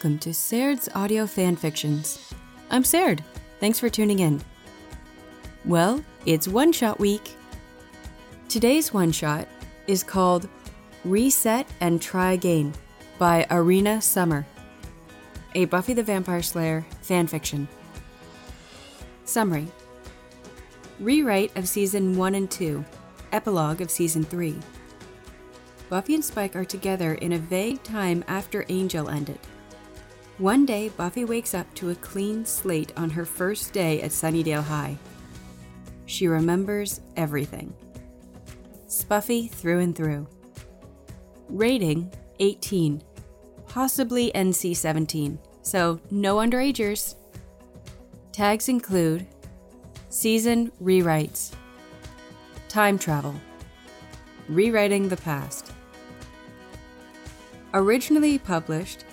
Welcome to Saird's Audio Fanfictions. I'm Saird. Thanks for tuning in. Well, it's one shot week. Today's one shot is called Reset and Try Again by Arena Summer, a Buffy the Vampire Slayer fanfiction. Summary Rewrite of Season 1 and 2, Epilogue of Season 3. Buffy and Spike are together in a vague time after Angel ended. One day, Buffy wakes up to a clean slate on her first day at Sunnydale High. She remembers everything. Spuffy through and through. Rating 18, possibly NC 17, so no underagers. Tags include Season rewrites, Time travel, Rewriting the past. Originally published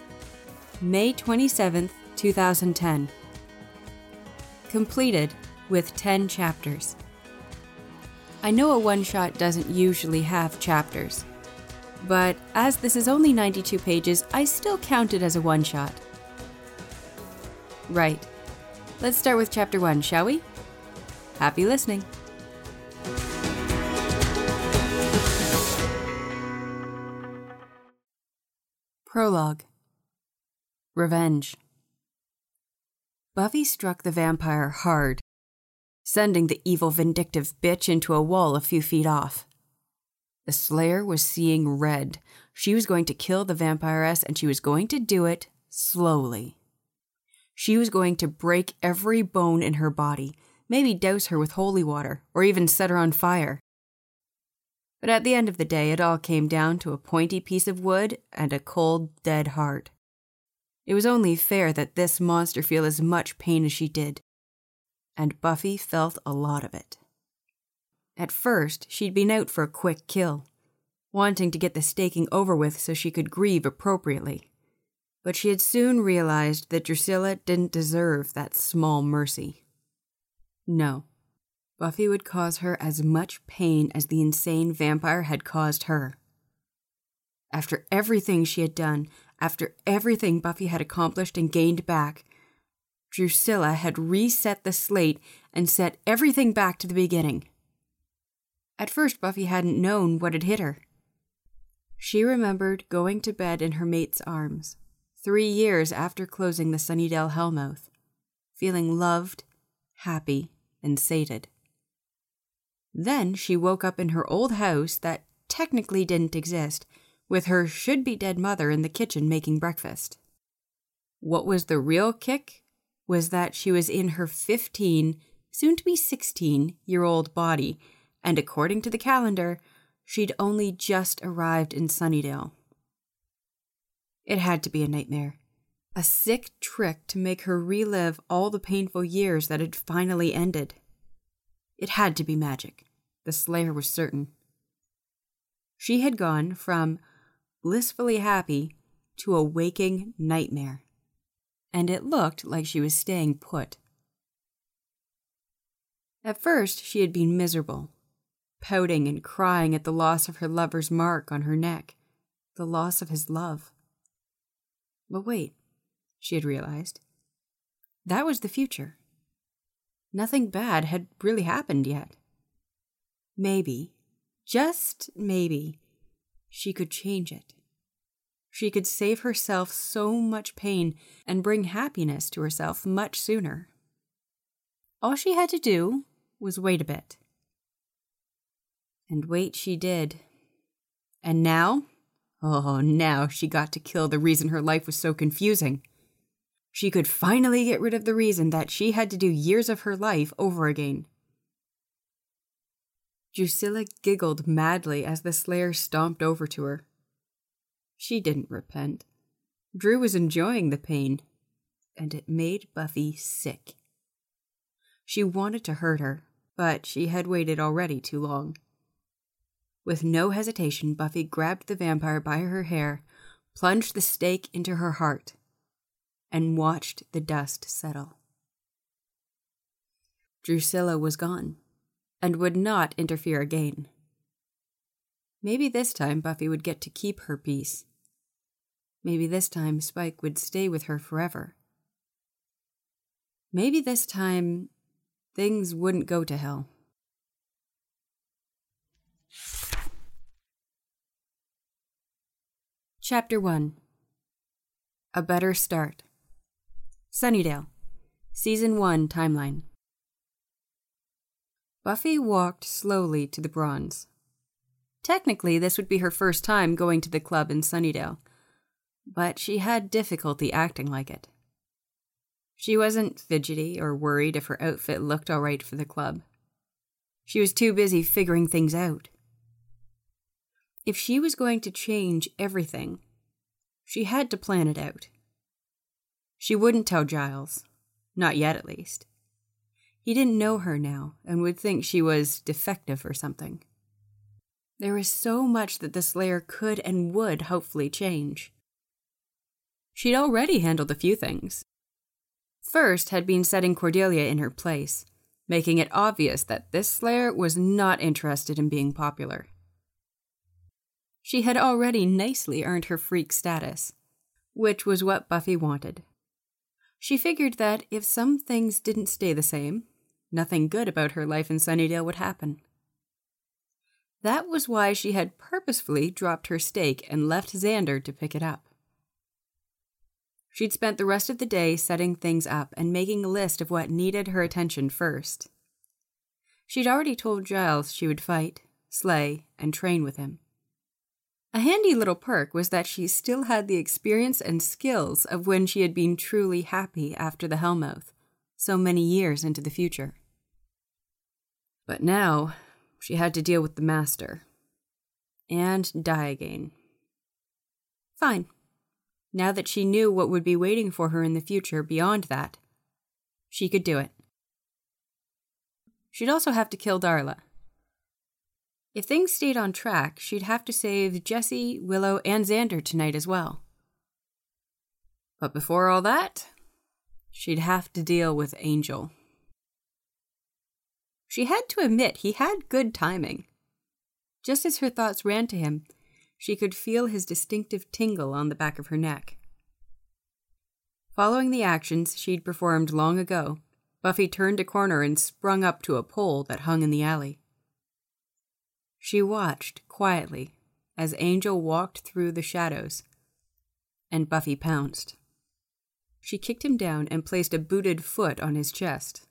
May 27th, 2010. Completed with 10 chapters. I know a one shot doesn't usually have chapters, but as this is only 92 pages, I still count it as a one shot. Right. Let's start with chapter 1, shall we? Happy listening. Prologue Revenge. Buffy struck the vampire hard, sending the evil, vindictive bitch into a wall a few feet off. The Slayer was seeing red. She was going to kill the vampiress, and she was going to do it slowly. She was going to break every bone in her body, maybe douse her with holy water, or even set her on fire. But at the end of the day, it all came down to a pointy piece of wood and a cold, dead heart. It was only fair that this monster feel as much pain as she did. And Buffy felt a lot of it. At first, she'd been out for a quick kill, wanting to get the staking over with so she could grieve appropriately. But she had soon realized that Drusilla didn't deserve that small mercy. No, Buffy would cause her as much pain as the insane vampire had caused her. After everything she had done, after everything Buffy had accomplished and gained back, Drusilla had reset the slate and set everything back to the beginning. At first, Buffy hadn't known what had hit her. She remembered going to bed in her mate's arms, three years after closing the Sunnydale Hellmouth, feeling loved, happy, and sated. Then she woke up in her old house that technically didn't exist with her should be dead mother in the kitchen making breakfast. What was the real kick was that she was in her 15, soon to be 16 year old body, and according to the calendar, she'd only just arrived in Sunnydale. It had to be a nightmare. A sick trick to make her relive all the painful years that had finally ended. It had to be magic. The Slayer was certain. She had gone from blissfully happy to a waking nightmare. And it looked like she was staying put. At first, she had been miserable, pouting and crying at the loss of her lover's mark on her neck, the loss of his love. But wait, she had realized. That was the future. Nothing bad had really happened yet. Maybe, just maybe, she could change it. She could save herself so much pain and bring happiness to herself much sooner. All she had to do was wait a bit. And wait she did. And now? Oh, now she got to kill the reason her life was so confusing. She could finally get rid of the reason that she had to do years of her life over again. Drusilla giggled madly as the Slayer stomped over to her. She didn't repent. Dru was enjoying the pain, and it made Buffy sick. She wanted to hurt her, but she had waited already too long. With no hesitation, Buffy grabbed the vampire by her hair, plunged the stake into her heart, and watched the dust settle. Drusilla was gone and would not interfere again. Maybe this time Buffy would get to keep her peace. Maybe this time Spike would stay with her forever. Maybe this time things wouldn't go to hell. Chapter 1 A Better Start Sunnydale, Season 1 Timeline. Buffy walked slowly to the bronze. Technically, this would be her first time going to the club in Sunnydale, but she had difficulty acting like it. She wasn't fidgety or worried if her outfit looked all right for the club. She was too busy figuring things out. If she was going to change everything, she had to plan it out. She wouldn't tell Giles, not yet at least. He didn't know her now and would think she was defective or something. There was so much that the Slayer could and would hopefully change. She'd already handled a few things. First had been setting Cordelia in her place, making it obvious that this Slayer was not interested in being popular. She had already nicely earned her freak status, which was what Buffy wanted. She figured that if some things didn't stay the same, nothing good about her life in Sunnydale would happen. That was why she had purposefully dropped her stake and left Xander to pick it up. She'd spent the rest of the day setting things up and making a list of what needed her attention first. She'd already told Giles she would fight, slay, and train with him. A handy little perk was that she still had the experience and skills of when she had been truly happy after the Hellmouth, so many years into the future. But now, she had to deal with the Master. And die again. Fine. Now that she knew what would be waiting for her in the future beyond that, she could do it. She'd also have to kill Darla. If things stayed on track, she'd have to save Jesse, Willow, and Xander tonight as well. But before all that, she'd have to deal with Angel. She had to admit he had good timing. Just as her thoughts ran to him, she could feel his distinctive tingle on the back of her neck. Following the actions she'd performed long ago, Buffy turned a corner and sprung up to a pole that hung in the alley. She watched quietly as Angel walked through the shadows, and Buffy pounced. She kicked him down and placed a booted foot on his chest.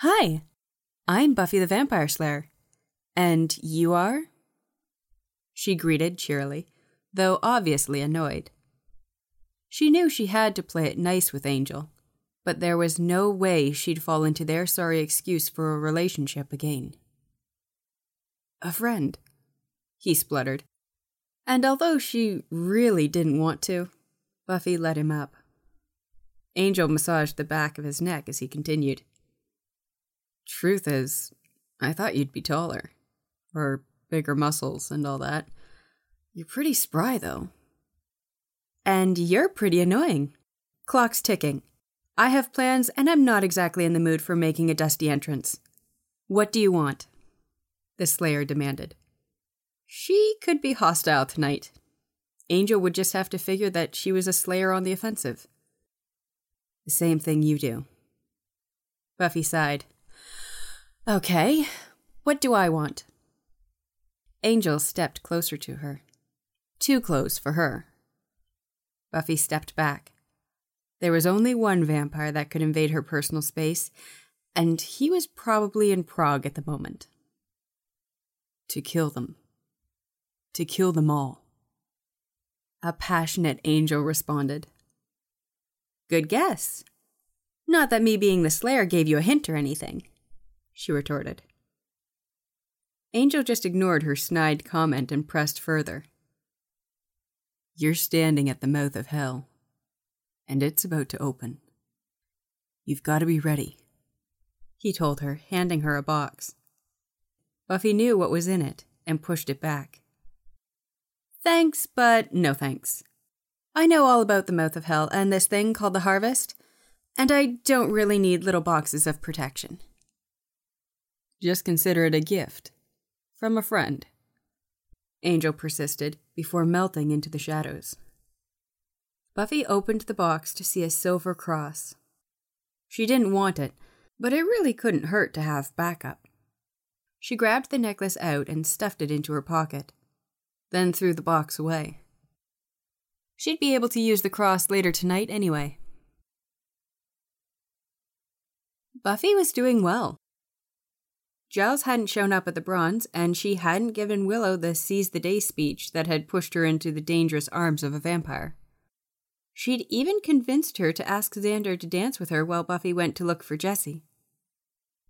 Hi, I'm Buffy the Vampire Slayer. And you are? She greeted cheerily, though obviously annoyed. She knew she had to play it nice with Angel, but there was no way she'd fall into their sorry excuse for a relationship again. A friend, he spluttered. And although she really didn't want to, Buffy let him up. Angel massaged the back of his neck as he continued. Truth is, I thought you'd be taller. Or bigger muscles and all that. You're pretty spry, though. And you're pretty annoying. Clock's ticking. I have plans, and I'm not exactly in the mood for making a dusty entrance. What do you want? the Slayer demanded. She could be hostile tonight. Angel would just have to figure that she was a Slayer on the offensive. The same thing you do. Buffy sighed. Okay, what do I want? Angel stepped closer to her. Too close for her. Buffy stepped back. There was only one vampire that could invade her personal space, and he was probably in Prague at the moment to kill them. To kill them all. A passionate angel responded. Good guess. Not that me being the Slayer gave you a hint or anything, she retorted. Angel just ignored her snide comment and pressed further. You're standing at the mouth of hell, and it's about to open. You've got to be ready, he told her, handing her a box. Buffy knew what was in it and pushed it back. Thanks, but no thanks. I know all about the mouth of hell and this thing called the harvest, and I don't really need little boxes of protection. Just consider it a gift. From a friend. Angel persisted before melting into the shadows. Buffy opened the box to see a silver cross. She didn't want it, but it really couldn't hurt to have backup. She grabbed the necklace out and stuffed it into her pocket, then threw the box away. She'd be able to use the cross later tonight anyway. Buffy was doing well. Giles hadn't shown up at the bronze, and she hadn't given Willow the seize the day speech that had pushed her into the dangerous arms of a vampire. She'd even convinced her to ask Xander to dance with her while Buffy went to look for Jesse.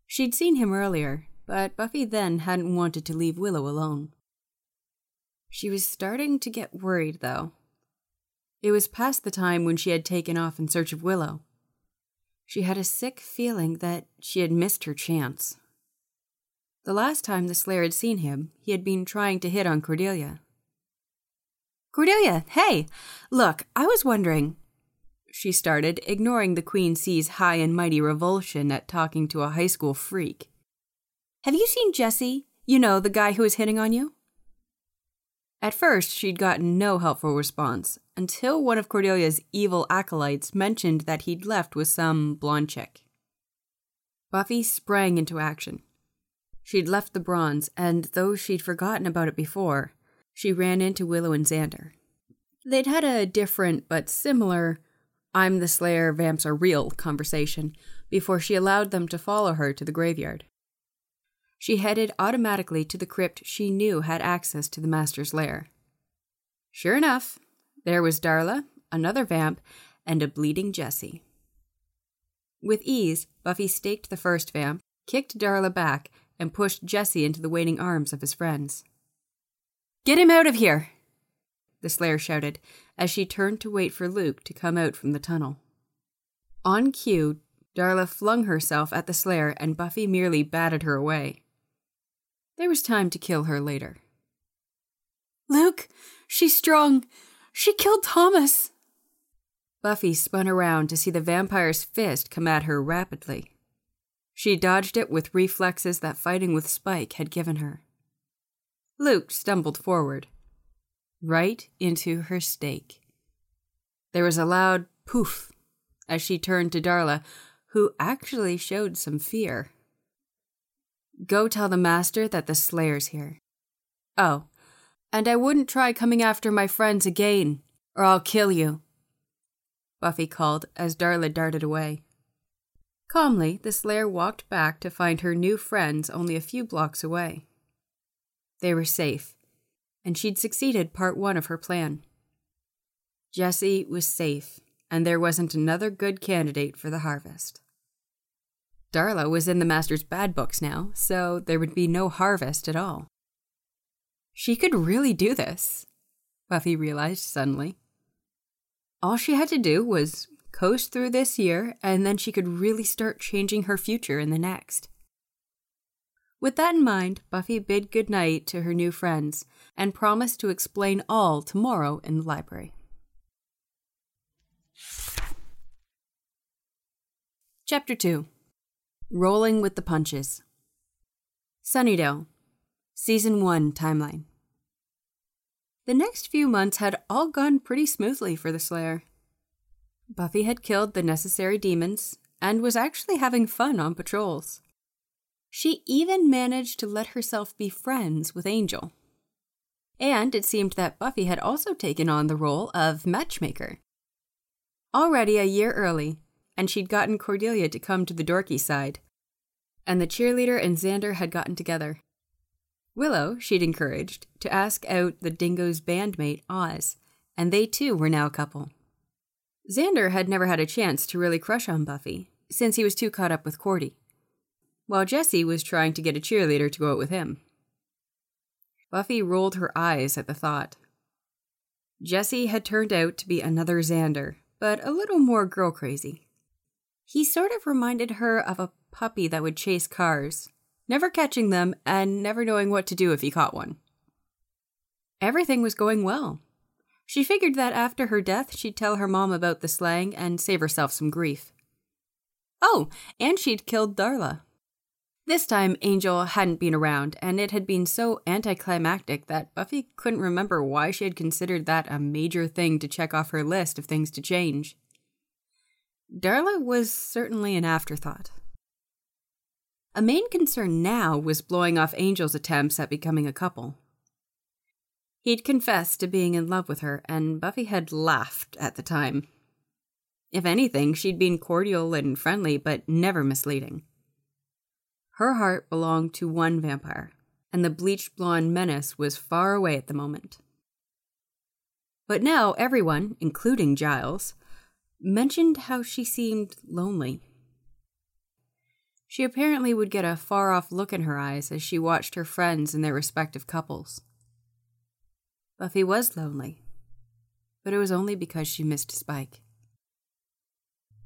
She'd seen him earlier, but Buffy then hadn't wanted to leave Willow alone. She was starting to get worried, though. It was past the time when she had taken off in search of Willow. She had a sick feeling that she had missed her chance. The last time the Slayer had seen him, he had been trying to hit on Cordelia. Cordelia, hey! Look, I was wondering. She started, ignoring the Queen C's high and mighty revulsion at talking to a high school freak. Have you seen Jesse? You know, the guy who was hitting on you? At first, she'd gotten no helpful response, until one of Cordelia's evil acolytes mentioned that he'd left with some blonde chick. Buffy sprang into action. She'd left the bronze, and though she'd forgotten about it before, she ran into Willow and Xander. They'd had a different but similar I'm the Slayer, vamps are real conversation before she allowed them to follow her to the graveyard. She headed automatically to the crypt she knew had access to the Master's lair. Sure enough, there was Darla, another vamp, and a bleeding Jesse. With ease, Buffy staked the first vamp, kicked Darla back, and pushed Jesse into the waiting arms of his friends. Get him out of here! The Slayer shouted as she turned to wait for Luke to come out from the tunnel. On cue, Darla flung herself at the Slayer and Buffy merely batted her away. There was time to kill her later. Luke, she's strong. She killed Thomas. Buffy spun around to see the vampire's fist come at her rapidly. She dodged it with reflexes that fighting with Spike had given her. Luke stumbled forward, right into her stake. There was a loud poof as she turned to Darla, who actually showed some fear. Go tell the master that the Slayer's here. Oh, and I wouldn't try coming after my friends again, or I'll kill you. Buffy called as Darla darted away. Calmly, the Slayer walked back to find her new friends only a few blocks away. They were safe, and she'd succeeded part one of her plan. Jesse was safe, and there wasn't another good candidate for the harvest. Darla was in the Master's bad books now, so there would be no harvest at all. She could really do this, Buffy realized suddenly. All she had to do was coast through this year, and then she could really start changing her future in the next. With that in mind, Buffy bid good night to her new friends and promised to explain all tomorrow in the library. Chapter 2 Rolling with the Punches Sunnydale, Season 1 Timeline. The next few months had all gone pretty smoothly for the Slayer. Buffy had killed the necessary demons and was actually having fun on patrols. She even managed to let herself be friends with Angel. And it seemed that Buffy had also taken on the role of matchmaker. Already a year early, and she'd gotten Cordelia to come to the dorky side. And the cheerleader and Xander had gotten together. Willow, she'd encouraged, to ask out the dingo's bandmate, Oz, and they too were now a couple. Xander had never had a chance to really crush on Buffy, since he was too caught up with Cordy, while Jesse was trying to get a cheerleader to go out with him. Buffy rolled her eyes at the thought. Jesse had turned out to be another Xander, but a little more girl crazy. He sort of reminded her of a puppy that would chase cars, never catching them and never knowing what to do if he caught one. Everything was going well. She figured that after her death, she'd tell her mom about the slang and save herself some grief. Oh, and she'd killed Darla. This time, Angel hadn't been around, and it had been so anticlimactic that Buffy couldn't remember why she had considered that a major thing to check off her list of things to change. Darla was certainly an afterthought. A main concern now was blowing off Angel's attempts at becoming a couple. He'd confessed to being in love with her, and Buffy had laughed at the time. If anything, she'd been cordial and friendly, but never misleading. Her heart belonged to one vampire, and the bleached blonde menace was far away at the moment. But now everyone, including Giles, mentioned how she seemed lonely. She apparently would get a far off look in her eyes as she watched her friends and their respective couples. Buffy was lonely, but it was only because she missed Spike.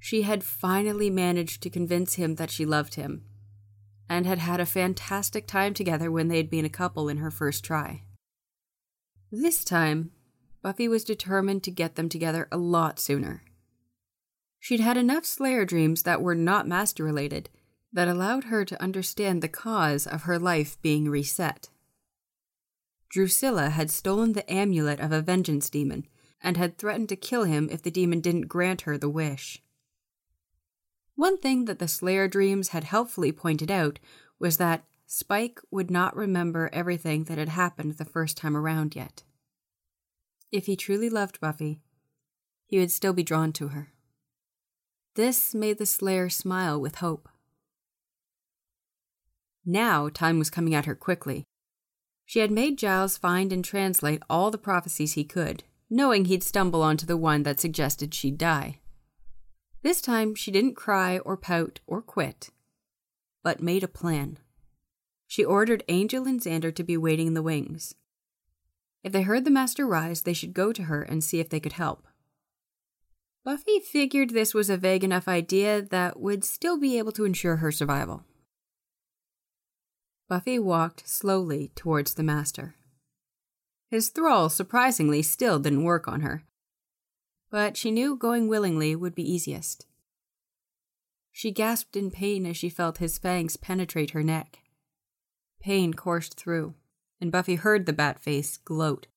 She had finally managed to convince him that she loved him and had had a fantastic time together when they had been a couple in her first try. This time, Buffy was determined to get them together a lot sooner. She'd had enough Slayer dreams that were not master related that allowed her to understand the cause of her life being reset. Drusilla had stolen the amulet of a vengeance demon and had threatened to kill him if the demon didn't grant her the wish. One thing that the Slayer dreams had helpfully pointed out was that Spike would not remember everything that had happened the first time around yet. If he truly loved Buffy, he would still be drawn to her. This made the Slayer smile with hope. Now time was coming at her quickly. She had made Giles find and translate all the prophecies he could, knowing he'd stumble onto the one that suggested she'd die. This time she didn't cry or pout or quit, but made a plan. She ordered Angel and Xander to be waiting in the wings. If they heard the Master rise, they should go to her and see if they could help. Buffy figured this was a vague enough idea that would still be able to ensure her survival. Buffy walked slowly towards the Master. His thrall, surprisingly, still didn't work on her, but she knew going willingly would be easiest. She gasped in pain as she felt his fangs penetrate her neck. Pain coursed through, and Buffy heard the bat face gloat.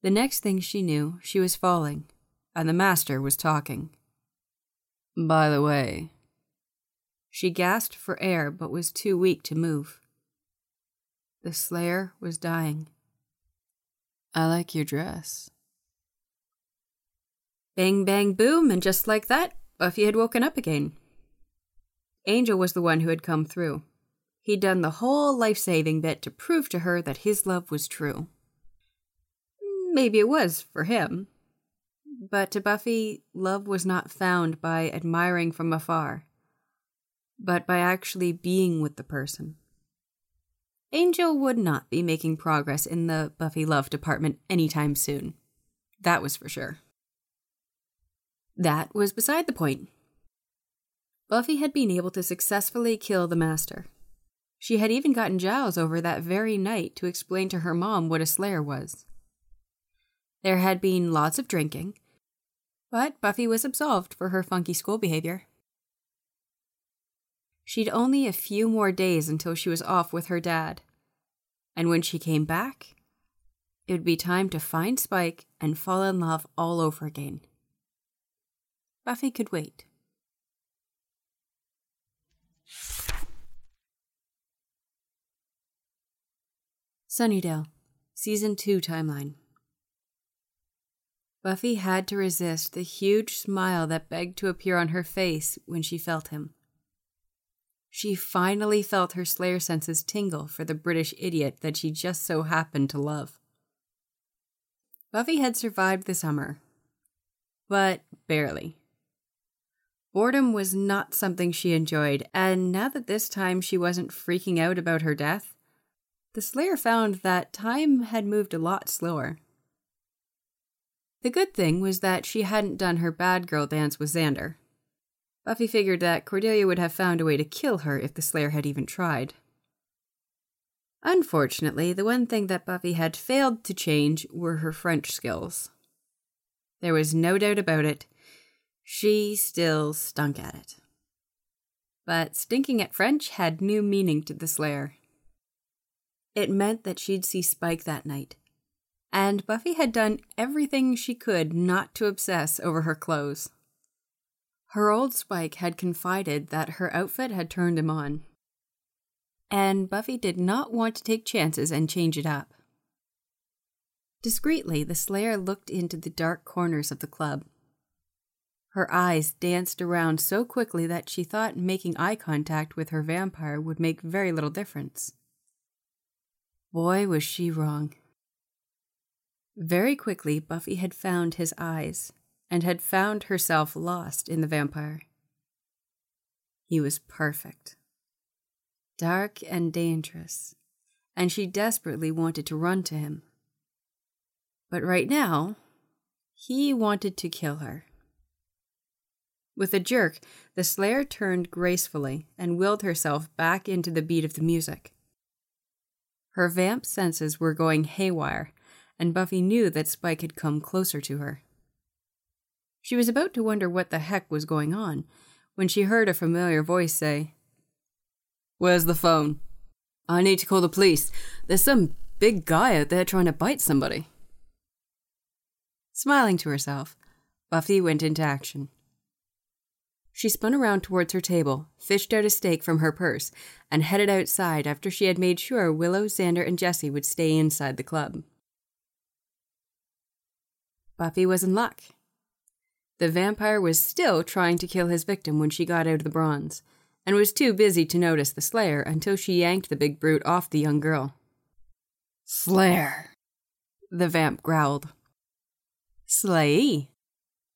The next thing she knew, she was falling, and the master was talking. By the way, she gasped for air but was too weak to move. The Slayer was dying. I like your dress, Bang, bang, boom, and just like that, Buffy had woken up again. Angel was the one who had come through. He'd done the whole life saving bit to prove to her that his love was true. Maybe it was for him. But to Buffy, love was not found by admiring from afar, but by actually being with the person. Angel would not be making progress in the Buffy love department anytime soon. That was for sure. That was beside the point. Buffy had been able to successfully kill the Master. She had even gotten Giles over that very night to explain to her mom what a Slayer was. There had been lots of drinking, but Buffy was absolved for her funky school behavior. She'd only a few more days until she was off with her dad, and when she came back, it would be time to find Spike and fall in love all over again. Buffy could wait. Sunnydale, Season 2 timeline. Buffy had to resist the huge smile that begged to appear on her face when she felt him. She finally felt her Slayer senses tingle for the British idiot that she just so happened to love. Buffy had survived the summer, but barely. Boredom was not something she enjoyed, and now that this time she wasn't freaking out about her death, the Slayer found that time had moved a lot slower. The good thing was that she hadn't done her bad girl dance with Xander. Buffy figured that Cordelia would have found a way to kill her if the Slayer had even tried. Unfortunately, the one thing that Buffy had failed to change were her French skills. There was no doubt about it, she still stunk at it. But stinking at French had new meaning to the Slayer. It meant that she'd see Spike that night. And Buffy had done everything she could not to obsess over her clothes. Her old Spike had confided that her outfit had turned him on. And Buffy did not want to take chances and change it up. Discreetly, the Slayer looked into the dark corners of the club. Her eyes danced around so quickly that she thought making eye contact with her vampire would make very little difference. Boy, was she wrong. Very quickly, Buffy had found his eyes and had found herself lost in the vampire. He was perfect, dark and dangerous, and she desperately wanted to run to him. But right now, he wanted to kill her. With a jerk, the Slayer turned gracefully and willed herself back into the beat of the music. Her vamp senses were going haywire, and Buffy knew that Spike had come closer to her. She was about to wonder what the heck was going on when she heard a familiar voice say, Where's the phone? I need to call the police. There's some big guy out there trying to bite somebody. Smiling to herself, Buffy went into action. She spun around towards her table, fished out a stake from her purse, and headed outside after she had made sure Willow, Xander, and Jesse would stay inside the club. Buffy was in luck. The vampire was still trying to kill his victim when she got out of the bronze, and was too busy to notice the Slayer until she yanked the big brute off the young girl. Slayer, the vamp growled. Slay,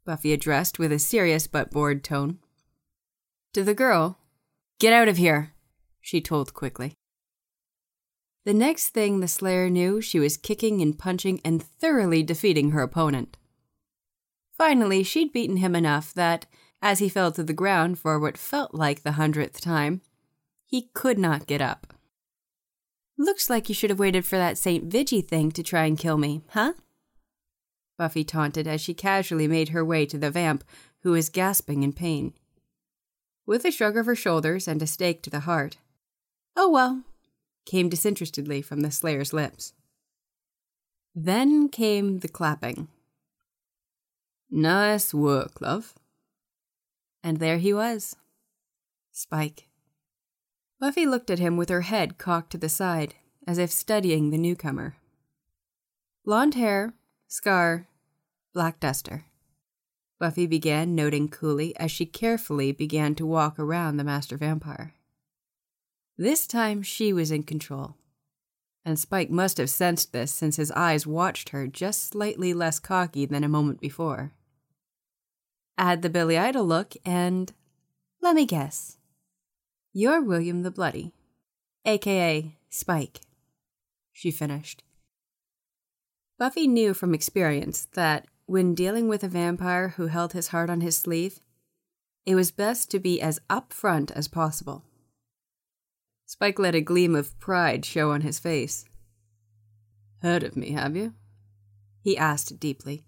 Buffy addressed with a serious but bored tone. To the girl, Get out of here, she told quickly. The next thing the Slayer knew, she was kicking and punching and thoroughly defeating her opponent. Finally, she'd beaten him enough that, as he fell to the ground for what felt like the hundredth time, he could not get up. Looks like you should have waited for that St. Vigeous thing to try and kill me, huh? Buffy taunted as she casually made her way to the vamp, who was gasping in pain. With a shrug of her shoulders and a stake to the heart, Oh well, came disinterestedly from the Slayer's lips. Then came the clapping. Nice work, love. And there he was. Spike. Buffy looked at him with her head cocked to the side, as if studying the newcomer. Blonde hair, scar, black duster. Buffy began noting coolly as she carefully began to walk around the master vampire. This time she was in control. And Spike must have sensed this since his eyes watched her just slightly less cocky than a moment before. Add the Billy Idol look, and let me guess. You're William the Bloody, aka Spike, she finished. Buffy knew from experience that when dealing with a vampire who held his heart on his sleeve, it was best to be as upfront as possible. Spike let a gleam of pride show on his face. Heard of me, have you? He asked deeply,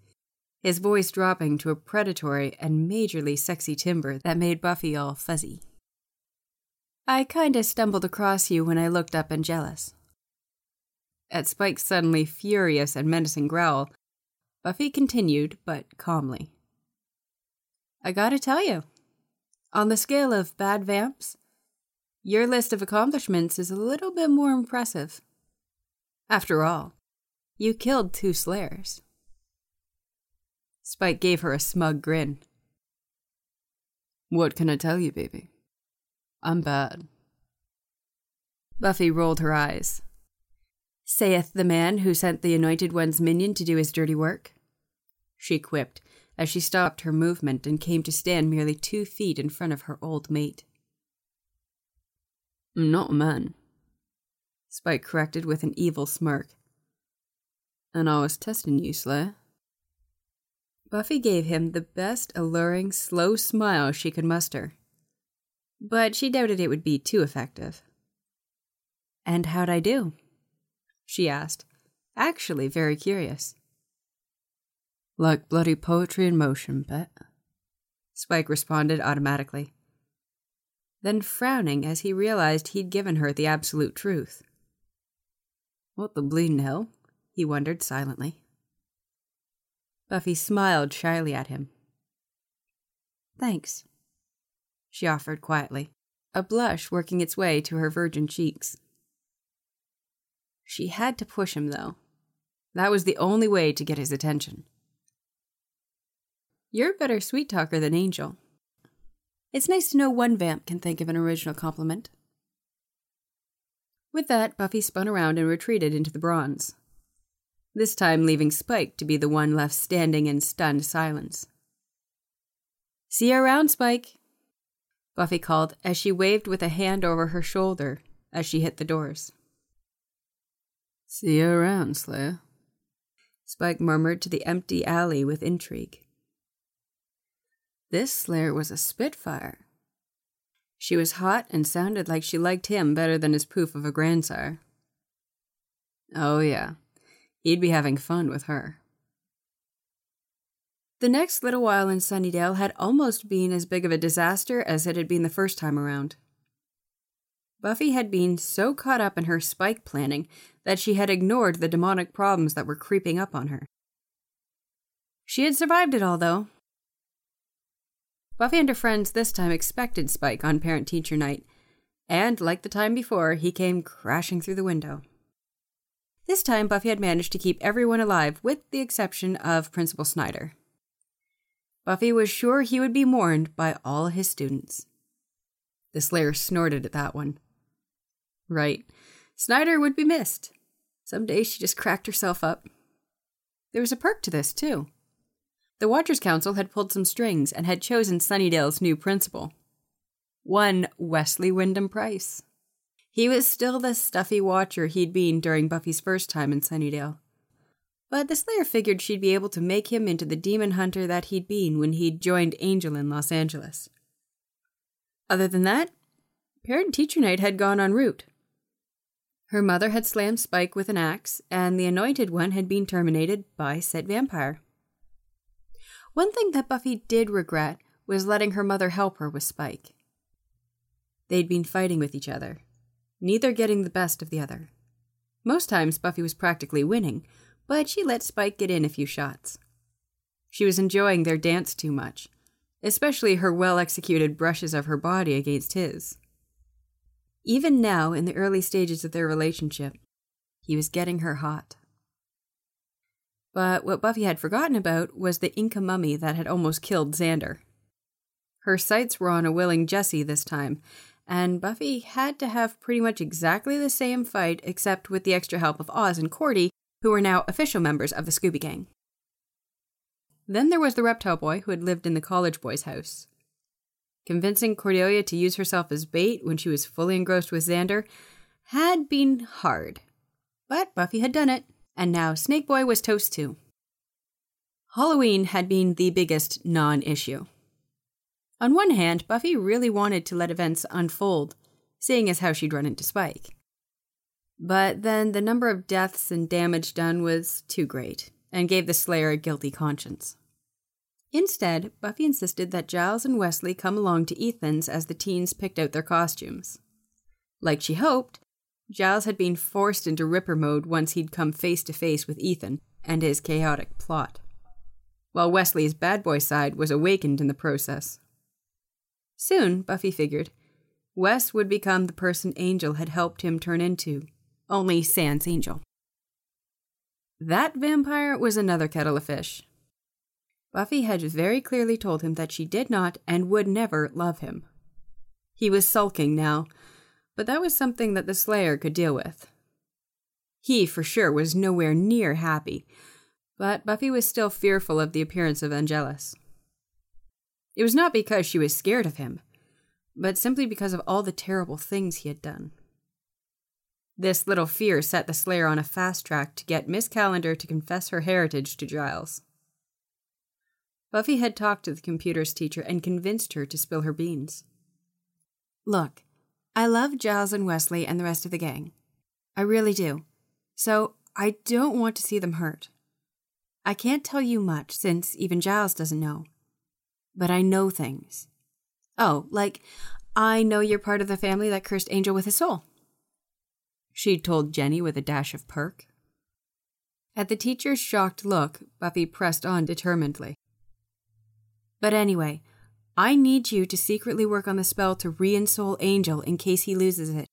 his voice dropping to a predatory and majorly sexy timbre that made Buffy all fuzzy. I kinda stumbled across you when I looked up Angelus. At Spike's suddenly furious and menacing growl, Buffy continued, but calmly. I gotta tell you, on the scale of bad vamps, your list of accomplishments is a little bit more impressive. After all, you killed two slayers. Spike gave her a smug grin. What can I tell you, baby? I'm bad. Buffy rolled her eyes. Saith the man who sent the Anointed One's minion to do his dirty work? She quipped as she stopped her movement and came to stand merely two feet in front of her old mate. I'm Not a man, Spike corrected with an evil smirk. And I was testing you, Slayer. Buffy gave him the best alluring, slow smile she could muster. But she doubted it would be too effective. And how'd I do? She asked, actually very curious. Like bloody poetry in motion, bet. Spike responded automatically. then frowning as he realized he'd given her the absolute truth. What the bleeding hell? he wondered silently. Buffy smiled shyly at him. Thanks, she offered quietly, a blush working its way to her virgin cheeks. She had to push him, though. That was the only way to get his attention. You're a better sweet talker than Angel. It's nice to know one vamp can think of an original compliment. With that, Buffy spun around and retreated into the bronze, this time leaving Spike to be the one left standing in stunned silence. See you around, Spike, Buffy called as she waved with a hand over her shoulder as she hit the doors. See you around, Slayer, Spike murmured to the empty alley with intrigue. This Slayer was a spitfire. She was hot and sounded like she liked him better than his poof of a grandsire. Oh, yeah, he'd be having fun with her. The next little while in Sunnydale had almost been as big of a disaster as it had been the first time around. Buffy had been so caught up in her spike planning that she had ignored the demonic problems that were creeping up on her. She had survived it all, though, Buffy and her friends this time expected Spike on parent teacher night, and like the time before, he came crashing through the window. This time, Buffy had managed to keep everyone alive, with the exception of Principal Snyder. Buffy was sure he would be mourned by all his students. The Slayer snorted at that one. Right, Snyder would be missed. Some day she just cracked herself up. There was a perk to this, too. The Watchers Council had pulled some strings and had chosen Sunnydale's new principal. One Wesley Wyndam Pryce. He was still the stuffy watcher he'd been during Buffy's first time in Sunnydale. But the Slayer figured she'd be able to make him into the demon hunter that he'd been when he'd joined Angel in Los Angeles. Other than that, parent teacher night had gone en route. Her mother had slammed Spike with an axe, and the anointed one had been terminated by said vampire. One thing that Buffy did regret was letting her mother help her with Spike. They'd been fighting with each other, neither getting the best of the other. Most times, Buffy was practically winning, but she let Spike get in a few shots. She was enjoying their dance too much, especially her well executed brushes of her body against his. Even now, in the early stages of their relationship, he was getting her hot. But what Buffy had forgotten about was the Inca mummy that had almost killed Xander. Her sights were on a willing Jesse this time, and Buffy had to have pretty much exactly the same fight except with the extra help of Oz and Cordy, who were now official members of the Scooby Gang. Then there was the reptile boy who had lived in the college boy's house. Convincing Cordelia to use herself as bait when she was fully engrossed with Xander had been hard. But Buffy had done it and now Snake Boy was toast too. Halloween had been the biggest non issue. On one hand, Buffy really wanted to let events unfold, seeing as how she'd run into Spike. But then the number of deaths and damage done was too great, and gave the Slayer a guilty conscience. Instead, Buffy insisted that Giles and Wesley come along to Ethan's as the teens picked out their costumes. Like she hoped, Giles had been forced into Ripper mode once he'd come face to face with Ethan and his chaotic plot, while Wesley's bad boy side was awakened in the process. Soon, Buffy figured, Wes would become the person Angel had helped him turn into, only sans Angel. That vampire was another kettle of fish. Buffy had very clearly told him that she did not and would never love him. He was sulking now, but that was something that the Slayer could deal with. He, for sure, was nowhere near happy, but Buffy was still fearful of the appearance of Angelus. It was not because she was scared of him, but simply because of all the terrible things he had done. This little fear set the Slayer on a fast track to get Miss Calendar to confess her heritage to Giles. Buffy had talked to the computer's teacher and convinced her to spill her beans. Look, I love Giles and Wesley and the rest of the gang. I really do. So I don't want to see them hurt. I can't tell you much since even Giles doesn't know. But I know things. Oh, like, I know you're part of the family that cursed Angel with his soul. She told Jenny with a dash of perk. At the teacher's shocked look, Buffy pressed on determinedly. But anyway, I need you to secretly work on the spell to re-ensoul Angel in case he loses it.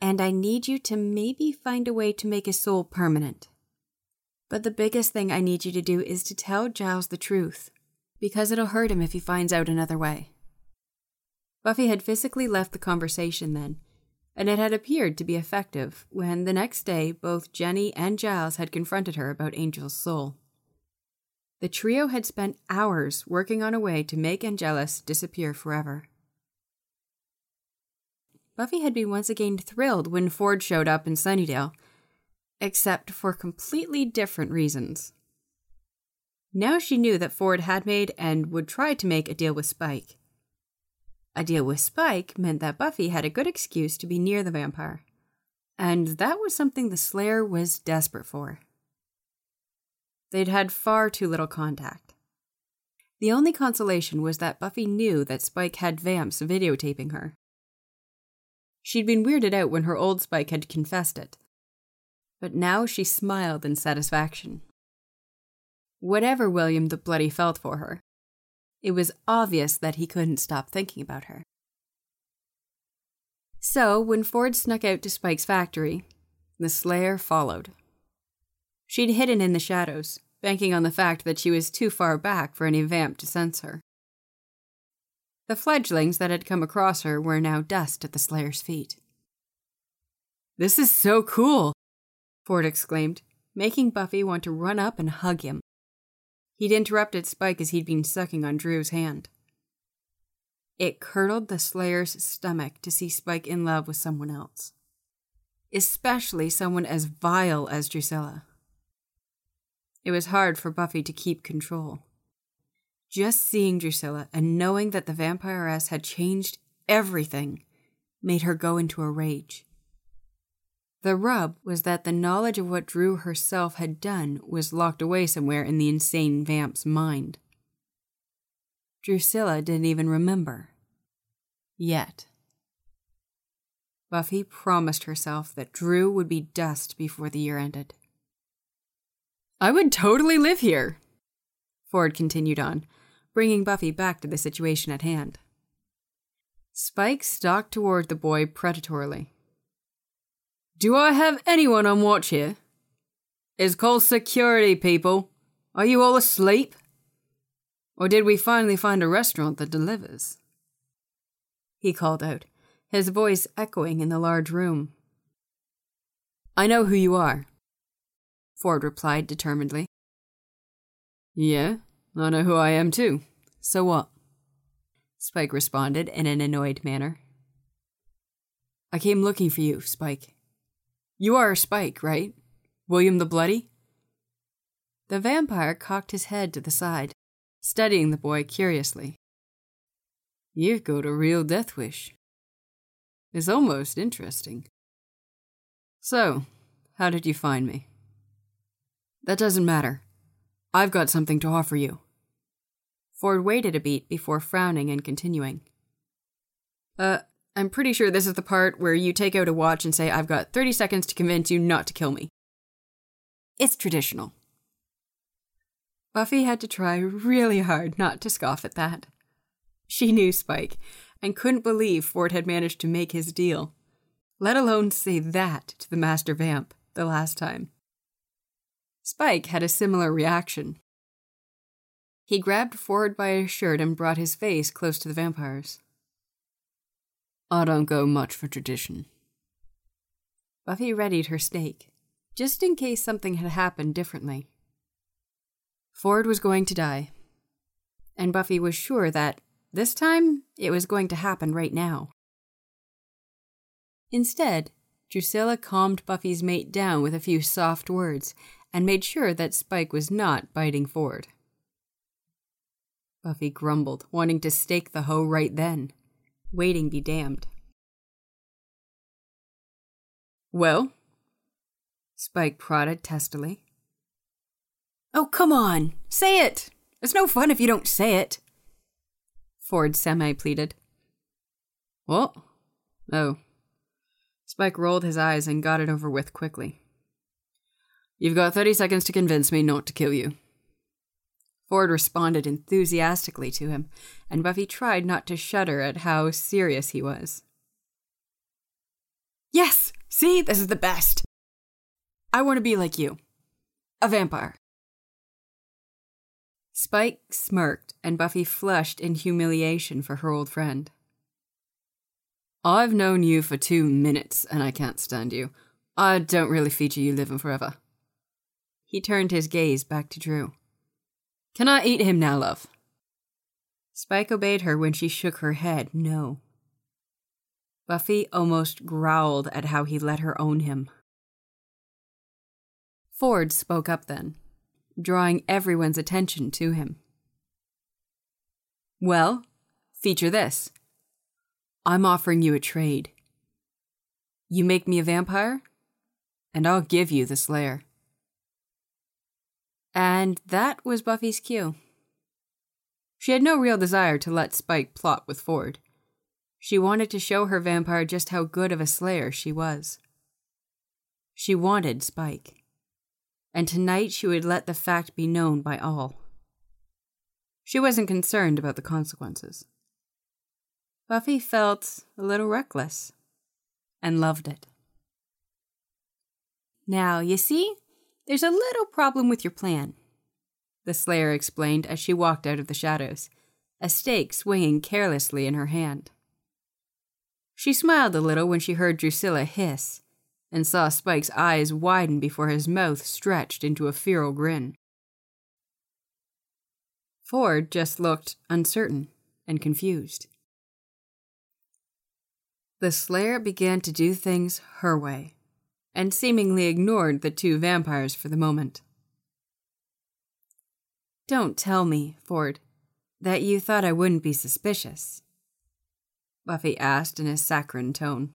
And I need you to maybe find a way to make his soul permanent. But the biggest thing I need you to do is to tell Giles the truth, because it'll hurt him if he finds out another way. Buffy had physically left the conversation then, and it had appeared to be effective when the next day both Jenny and Giles had confronted her about Angel's soul. The trio had spent hours working on a way to make Angelus disappear forever. Buffy had been once again thrilled when Ford showed up in Sunnydale, except for completely different reasons. Now she knew that Ford had made and would try to make a deal with Spike. A deal with Spike meant that Buffy had a good excuse to be near the vampire, and that was something the Slayer was desperate for. They'd had far too little contact. The only consolation was that Buffy knew that Spike had vamps videotaping her. She'd been weirded out when her old Spike had confessed it, but now she smiled in satisfaction. Whatever William the Bloody felt for her, it was obvious that he couldn't stop thinking about her. So, when Ford snuck out to Spike's factory, the Slayer followed. She'd hidden in the shadows, banking on the fact that she was too far back for any vamp to sense her. The fledglings that had come across her were now dust at the Slayer's feet. This is so cool, Ford exclaimed, making Buffy want to run up and hug him. He'd interrupted Spike as he'd been sucking on Dru's hand. It curdled the Slayer's stomach to see Spike in love with someone else, especially someone as vile as Drusilla. It was hard for Buffy to keep control. Just seeing Drusilla and knowing that the vampiress had changed everything made her go into a rage. The rub was that the knowledge of what Dru herself had done was locked away somewhere in the insane vamp's mind. Drusilla didn't even remember. Yet. Buffy promised herself that Dru would be dust before the year ended. I would totally live here, Ford continued on, bringing Buffy back to the situation at hand. Spike stalked toward the boy predatorily. Do I have anyone on watch here? It's called security, people. Are you all asleep? Or did we finally find a restaurant that delivers? He called out, his voice echoing in the large room. I know who you are, Ford replied determinedly. Yeah, I know who I am too. So what? Spike responded in an annoyed manner. I came looking for you, Spike. You are a Spike, right? William the Bloody? The vampire cocked his head to the side, studying the boy curiously. You've got a real death wish. It's almost interesting. So, how did you find me? That doesn't matter. I've got something to offer you. Ford waited a beat before frowning and continuing. Uh, I'm pretty sure this is the part where you take out a watch and say, I've got 30 seconds to convince you not to kill me. It's traditional. Buffy had to try really hard not to scoff at that. She knew Spike and couldn't believe Ford had managed to make his deal, let alone say that to the Master Vamp the last time. Spike had a similar reaction. He grabbed Ford by his shirt and brought his face close to the vampire's. I don't go much for tradition. Buffy readied her stake, just in case something had happened differently. Ford was going to die, and Buffy was sure that, this time, it was going to happen right now. Instead, Drusilla calmed Buffy's mate down with a few soft words and made sure that Spike was not biting Ford. Buffy grumbled, wanting to stake the hoe right then. Waiting be damned. Well? Spike prodded testily. Oh, come on! Say it! It's no fun if you don't say it! Ford semi pleaded. What? Oh. Spike rolled his eyes and got it over with quickly. You've got 30 seconds to convince me not to kill you. Ford responded enthusiastically to him, and Buffy tried not to shudder at how serious he was. Yes! See, this is the best! I want to be like you. A vampire. Spike smirked, and Buffy flushed in humiliation for her old friend. I've known you for two minutes, and I can't stand you. I don't really feature you living forever. He turned his gaze back to Dru. Can I eat him now, love? Spike obeyed her when she shook her head no. Buffy almost growled at how he let her own him. Ford spoke up then, drawing everyone's attention to him. Well, feature this. I'm offering you a trade. You make me a vampire, and I'll give you the Slayer. And that was Buffy's cue. She had no real desire to let Spike plot with Ford. She wanted to show her vampire just how good of a slayer she was. She wanted Spike. And tonight she would let the fact be known by all. She wasn't concerned about the consequences. Buffy felt a little reckless and loved it. Now, you see, there's a little problem with your plan, the Slayer explained as she walked out of the shadows, a stake swinging carelessly in her hand. She smiled a little when she heard Drusilla hiss and saw Spike's eyes widen before his mouth stretched into a feral grin. Ford just looked uncertain and confused. The Slayer began to do things her way and seemingly ignored the two vampires for the moment. Don't tell me, Ford, that you thought I wouldn't be suspicious. Buffy asked in a saccharine tone.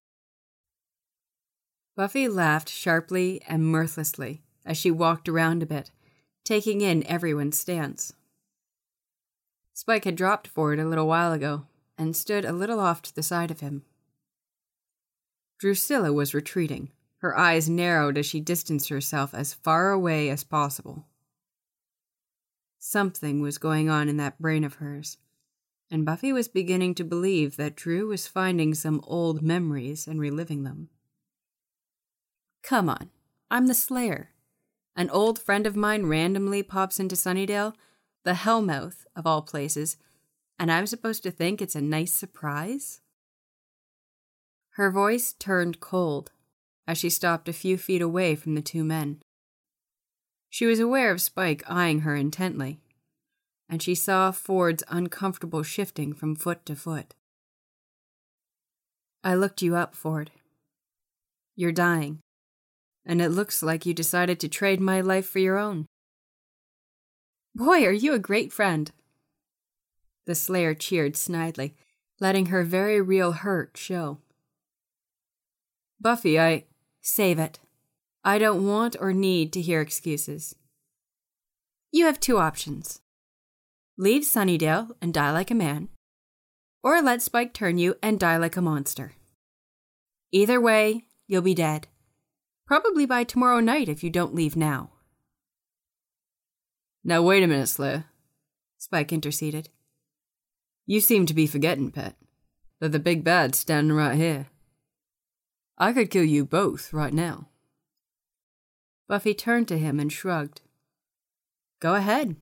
Buffy laughed sharply and mirthlessly as she walked around a bit, taking in everyone's stance. Spike had dropped Ford a little while ago and stood a little off to the side of him. Drusilla was retreating, her eyes narrowed as she distanced herself as far away as possible. Something was going on in that brain of hers, and Buffy was beginning to believe that Dru was finding some old memories and reliving them. Come on, I'm the Slayer. An old friend of mine randomly pops into Sunnydale, the Hellmouth of all places, and I'm supposed to think it's a nice surprise? Her voice turned cold as she stopped a few feet away from the two men. She was aware of Spike eyeing her intently, and she saw Ford's uncomfortable shifting from foot to foot. I looked you up, Ford. You're dying, and it looks like you decided to trade my life for your own. Boy, are you a great friend! The Slayer cheered snidely, letting her very real hurt show. Buffy, I. Save it. I don't want or need to hear excuses. You have two options leave Sunnydale and die like a man, or let Spike turn you and die like a monster. Either way, you'll be dead. Probably by tomorrow night if you don't leave now. Now, wait a minute, Slayer. Spike interceded. You seem to be forgetting, Pet, that the big bad's standing right here. I could kill you both right now. Buffy turned to him and shrugged. Go ahead.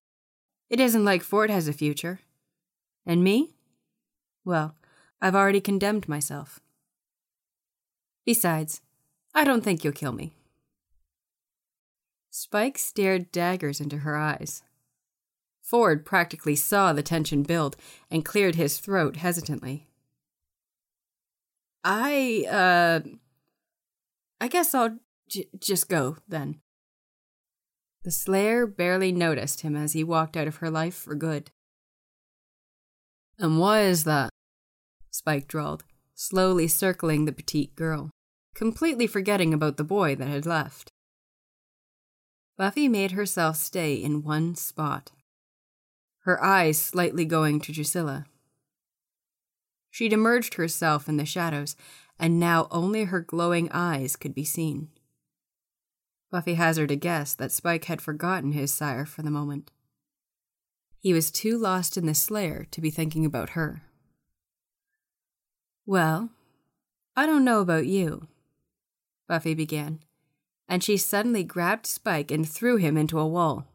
It isn't like Ford has a future. And me? Well, I've already condemned myself. Besides, I don't think you'll kill me. Spike stared daggers into her eyes. Ford practically saw the tension build and cleared his throat hesitantly. I, uh, I guess I'll j- just go then. The Slayer barely noticed him as he walked out of her life for good. And why is that? Spike drawled, slowly circling the petite girl, completely forgetting about the boy that had left. Buffy made herself stay in one spot, her eyes slightly going to Drusilla. She'd emerged herself in the shadows, and now only her glowing eyes could be seen. Buffy hazarded a guess that Spike had forgotten his sire for the moment. He was too lost in the Slayer to be thinking about her. Well, I don't know about you, Buffy began, and she suddenly grabbed Spike and threw him into a wall.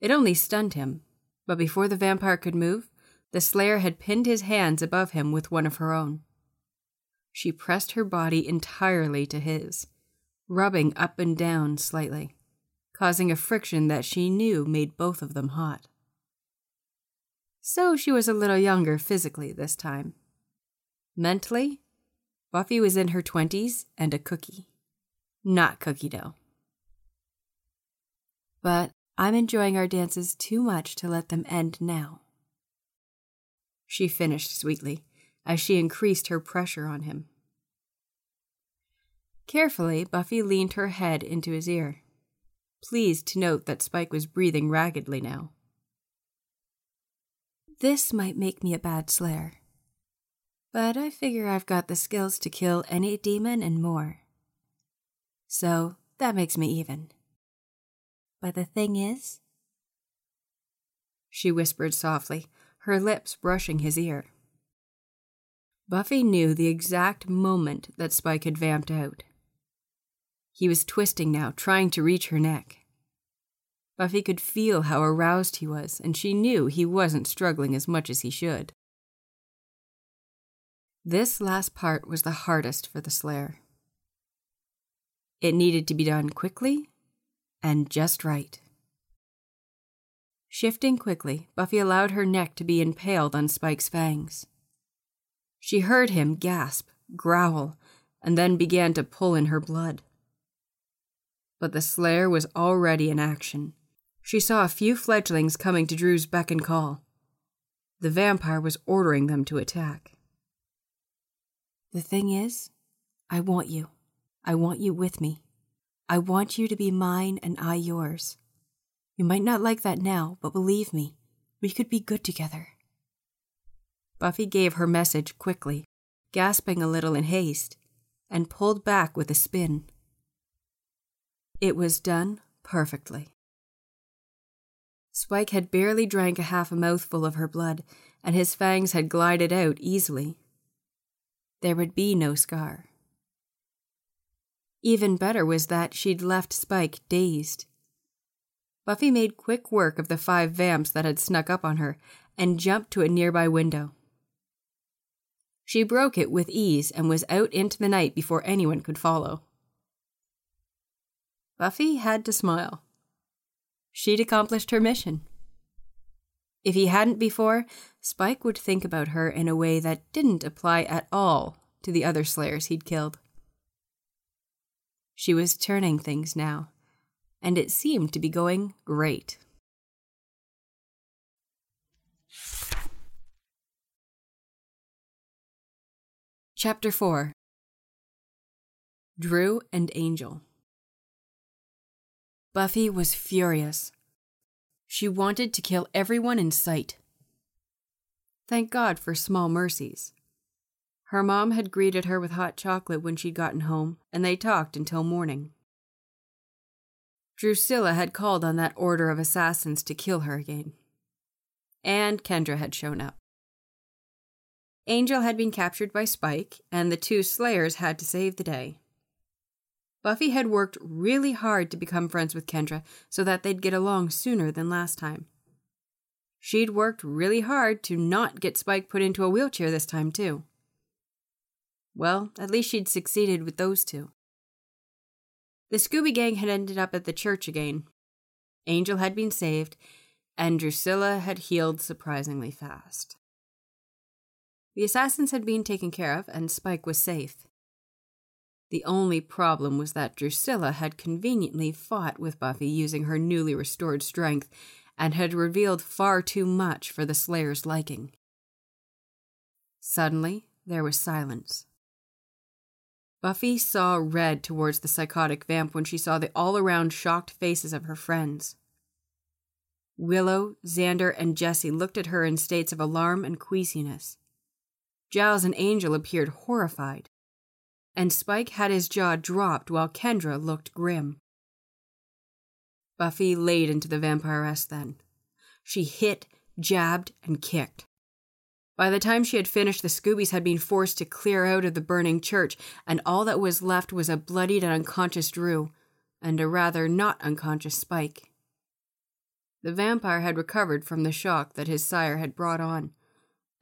It only stunned him, but before the vampire could move, the Slayer had pinned his hands above him with one of her own. She pressed her body entirely to his, rubbing up and down slightly, causing a friction that she knew made both of them hot. So she was a little younger physically this time. Mentally, Buffy was in her 20s and a cookie. Not cookie dough. But I'm enjoying our dances too much to let them end now she finished sweetly, as she increased her pressure on him. Carefully, Buffy leaned her head into his ear, pleased to note that Spike was breathing raggedly now. This might make me a bad slayer, but I figure I've got the skills to kill any demon and more. So that makes me even. But the thing is, she whispered softly, her lips brushing his ear. Buffy knew the exact moment that Spike had vamped out. He was twisting now, trying to reach her neck. Buffy could feel how aroused he was, and she knew he wasn't struggling as much as he should. This last part was the hardest for the Slayer. It needed to be done quickly and just right. Shifting quickly, Buffy allowed her neck to be impaled on Spike's fangs. She heard him gasp, growl, and then began to pull in her blood. But the Slayer was already in action. She saw a few fledglings coming to Dru's beck and call. The vampire was ordering them to attack. The thing is, I want you. I want you with me. I want you to be mine and I yours. You might not like that now, but believe me, we could be good together. Buffy gave her message quickly, gasping a little in haste, and pulled back with a spin. It was done perfectly. Spike had barely drank a half a mouthful of her blood, and his fangs had glided out easily. There would be no scar. Even better was that she'd left Spike dazed Buffy made quick work of the five vamps that had snuck up on her and jumped to a nearby window. She broke it with ease and was out into the night before anyone could follow. Buffy had to smile. She'd accomplished her mission. If he hadn't before, Spike would think about her in a way that didn't apply at all to the other Slayers he'd killed. She was turning things now and it seemed to be going great. Chapter 4 Dru and Angel Buffy was furious. She wanted to kill everyone in sight. Thank God for small mercies. Her mom had greeted her with hot chocolate when she'd gotten home, and they talked until morning. Drusilla had called on that order of assassins to kill her again. And Kendra had shown up. Angel had been captured by Spike, and the two Slayers had to save the day. Buffy had worked really hard to become friends with Kendra so that they'd get along sooner than last time. She'd worked really hard to not get Spike put into a wheelchair this time, too. Well, at least she'd succeeded with those two. The Scooby Gang had ended up at the church again. Angel had been saved, and Drusilla had healed surprisingly fast. The assassins had been taken care of, and Spike was safe. The only problem was that Drusilla had conveniently fought with Buffy using her newly restored strength and had revealed far too much for the Slayer's liking. Suddenly, there was silence. Buffy saw red towards the psychotic vamp when she saw the all around shocked faces of her friends. Willow, Xander, and Jesse looked at her in states of alarm and queasiness. Giles and Angel appeared horrified, and Spike had his jaw dropped while Kendra looked grim. Buffy laid into the vampiress then. She hit, jabbed, and kicked. By the time she had finished, the Scoobies had been forced to clear out of the burning church, and all that was left was a bloodied and unconscious Dru, and a rather not unconscious Spike. The vampire had recovered from the shock that his sire had brought on,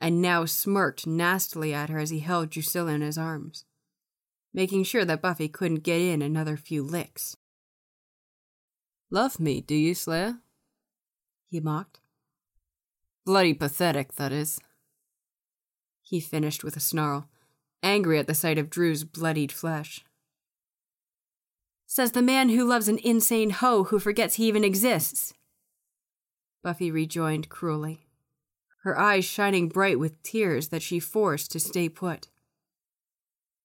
and now smirked nastily at her as he held Drusilla in his arms, making sure that Buffy couldn't get in another few licks. Love me, do you, Slayer? He mocked. Bloody pathetic, that is. He finished with a snarl, angry at the sight of Dru's bloodied flesh. Says the man who loves an insane hoe who forgets he even exists. Buffy rejoined cruelly her eyes shining bright with tears that she forced to stay put.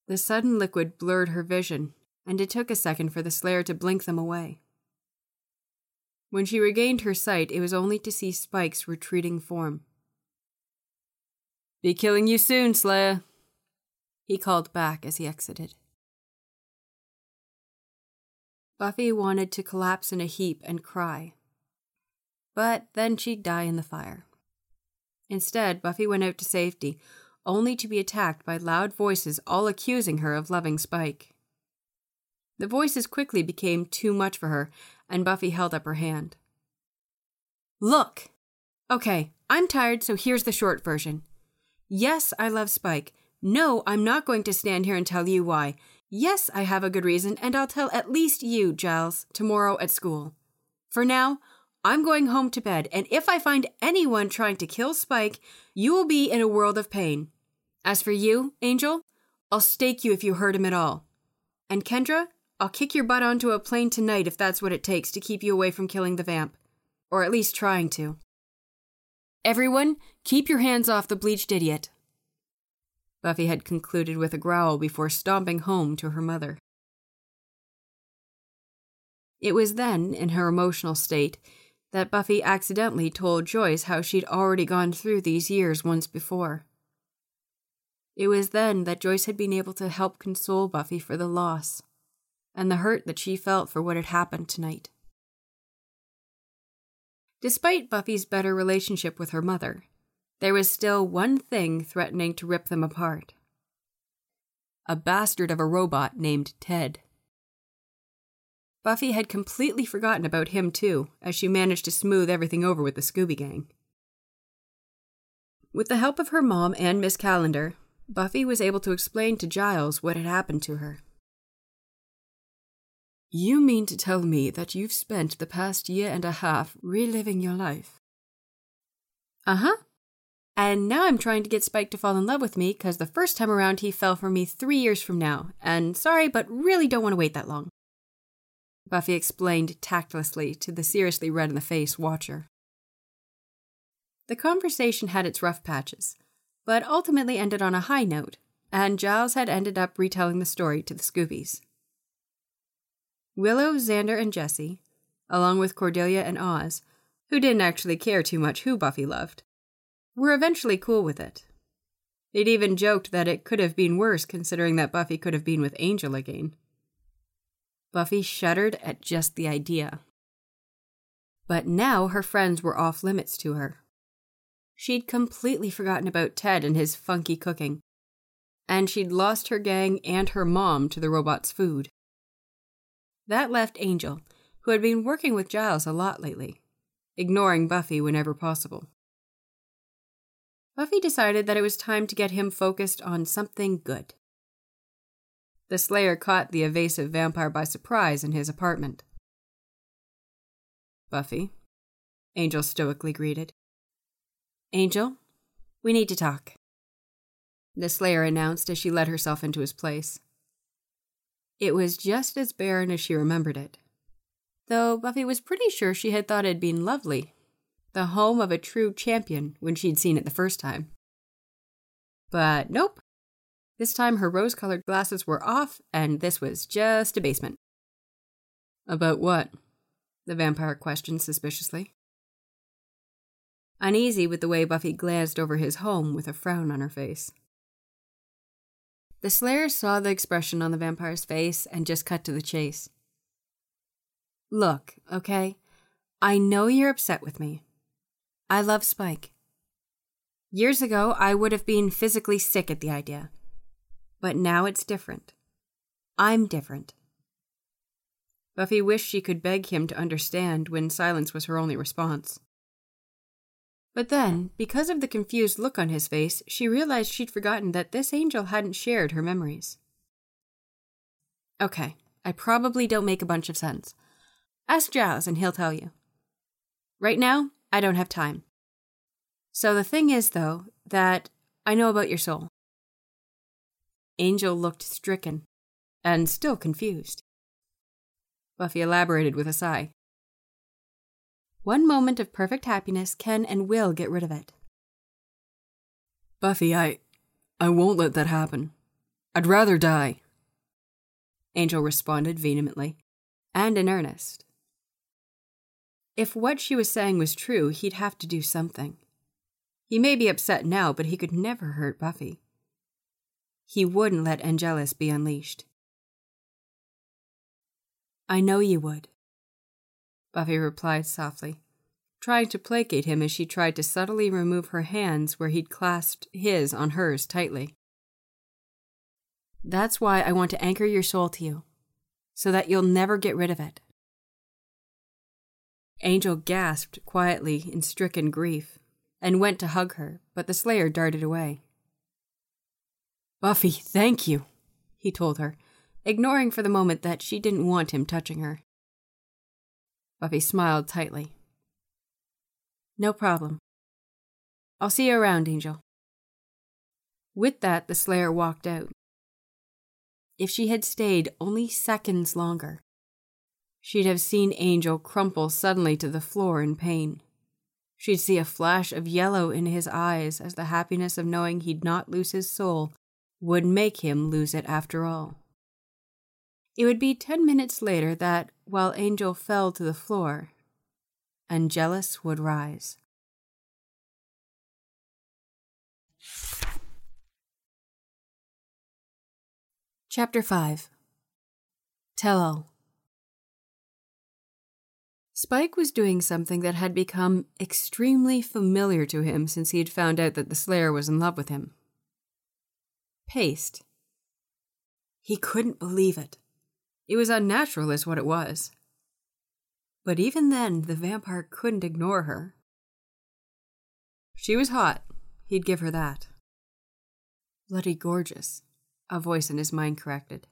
The sudden liquid blurred her vision, and it took a second for the Slayer to blink them away. When she regained her sight, it was only to see Spike's retreating form. Be killing you soon, Slayer, he called back as he exited. Buffy wanted to collapse in a heap and cry. But then she'd die in the fire. Instead, Buffy went out to safety, only to be attacked by loud voices all accusing her of loving Spike. The voices quickly became too much for her, and Buffy held up her hand. Look! Okay, I'm tired, so here's the short version. Yes, I love Spike. No, I'm not going to stand here and tell you why. Yes, I have a good reason, and I'll tell at least you, Giles, tomorrow at school. For now, I'm going home to bed, and if I find anyone trying to kill Spike, you will be in a world of pain. As for you, Angel, I'll stake you if you hurt him at all. And Kendra, I'll kick your butt onto a plane tonight if that's what it takes to keep you away from killing the vamp. Or at least trying to. Everyone, keep your hands off the bleached idiot. Buffy had concluded with a growl before stomping home to her mother. It was then, in her emotional state, that Buffy accidentally told Joyce how she'd already gone through these years once before. It was then that Joyce had been able to help console Buffy for the loss and the hurt that she felt for what had happened tonight. Despite Buffy's better relationship with her mother, there was still one thing threatening to rip them apart a bastard of a robot named Ted. Buffy had completely forgotten about him, too, as she managed to smooth everything over with the Scooby Gang. With the help of her mom and Miss Calendar, Buffy was able to explain to Giles what had happened to her. You mean to tell me that you've spent the past year and a half reliving your life? Uh huh. And now I'm trying to get Spike to fall in love with me because the first time around he fell for me three years from now, and sorry, but really don't want to wait that long. Buffy explained tactlessly to the seriously red in the face watcher. The conversation had its rough patches, but ultimately ended on a high note, and Giles had ended up retelling the story to the Scoobies. Willow, Xander, and Jesse, along with Cordelia and Oz, who didn't actually care too much who Buffy loved, were eventually cool with it. They'd even joked that it could have been worse considering that Buffy could have been with Angel again. Buffy shuddered at just the idea. But now her friends were off limits to her. She'd completely forgotten about Ted and his funky cooking. And she'd lost her gang and her mom to the robot's food. That left Angel, who had been working with Giles a lot lately, ignoring Buffy whenever possible. Buffy decided that it was time to get him focused on something good. The Slayer caught the evasive vampire by surprise in his apartment. Buffy, Angel stoically greeted. Angel, we need to talk. The Slayer announced as she led herself into his place. It was just as barren as she remembered it, though Buffy was pretty sure she had thought it had been lovely, the home of a true champion when she'd seen it the first time. But nope, this time her rose colored glasses were off, and this was just a basement. About what? The vampire questioned suspiciously. Uneasy with the way Buffy glanced over his home with a frown on her face. The Slayer saw the expression on the vampire's face and just cut to the chase. Look, okay? I know you're upset with me. I love Spike. Years ago, I would have been physically sick at the idea. But now it's different. I'm different. Buffy wished she could beg him to understand when silence was her only response. But then, because of the confused look on his face, she realized she'd forgotten that this angel hadn't shared her memories. Okay, I probably don't make a bunch of sense. Ask Giles and he'll tell you. Right now, I don't have time. So the thing is, though, that I know about your soul. Angel looked stricken and still confused. Buffy elaborated with a sigh. One moment of perfect happiness can and will get rid of it. Buffy, I. I won't let that happen. I'd rather die. Angel responded vehemently and in earnest. If what she was saying was true, he'd have to do something. He may be upset now, but he could never hurt Buffy. He wouldn't let Angelus be unleashed. I know you would, Buffy replied softly, trying to placate him as she tried to subtly remove her hands where he'd clasped his on hers tightly. That's why I want to anchor your soul to you, so that you'll never get rid of it. Angel gasped quietly in stricken grief and went to hug her, but the Slayer darted away. Buffy, thank you, he told her, ignoring for the moment that she didn't want him touching her. Buffy smiled tightly. No problem. I'll see you around, Angel. With that, the Slayer walked out. If she had stayed only seconds longer, she'd have seen Angel crumple suddenly to the floor in pain. She'd see a flash of yellow in his eyes as the happiness of knowing he'd not lose his soul would make him lose it after all. It would be ten minutes later that, while Angel fell to the floor, Angelus would rise. Chapter 5 Tell All Spike was doing something that had become extremely familiar to him since he had found out that the Slayer was in love with him. Paste. He couldn't believe it. It was unnatural, is what it was. But even then, the vampire couldn't ignore her. She was hot, he'd give her that. Bloody gorgeous, a voice in his mind corrected.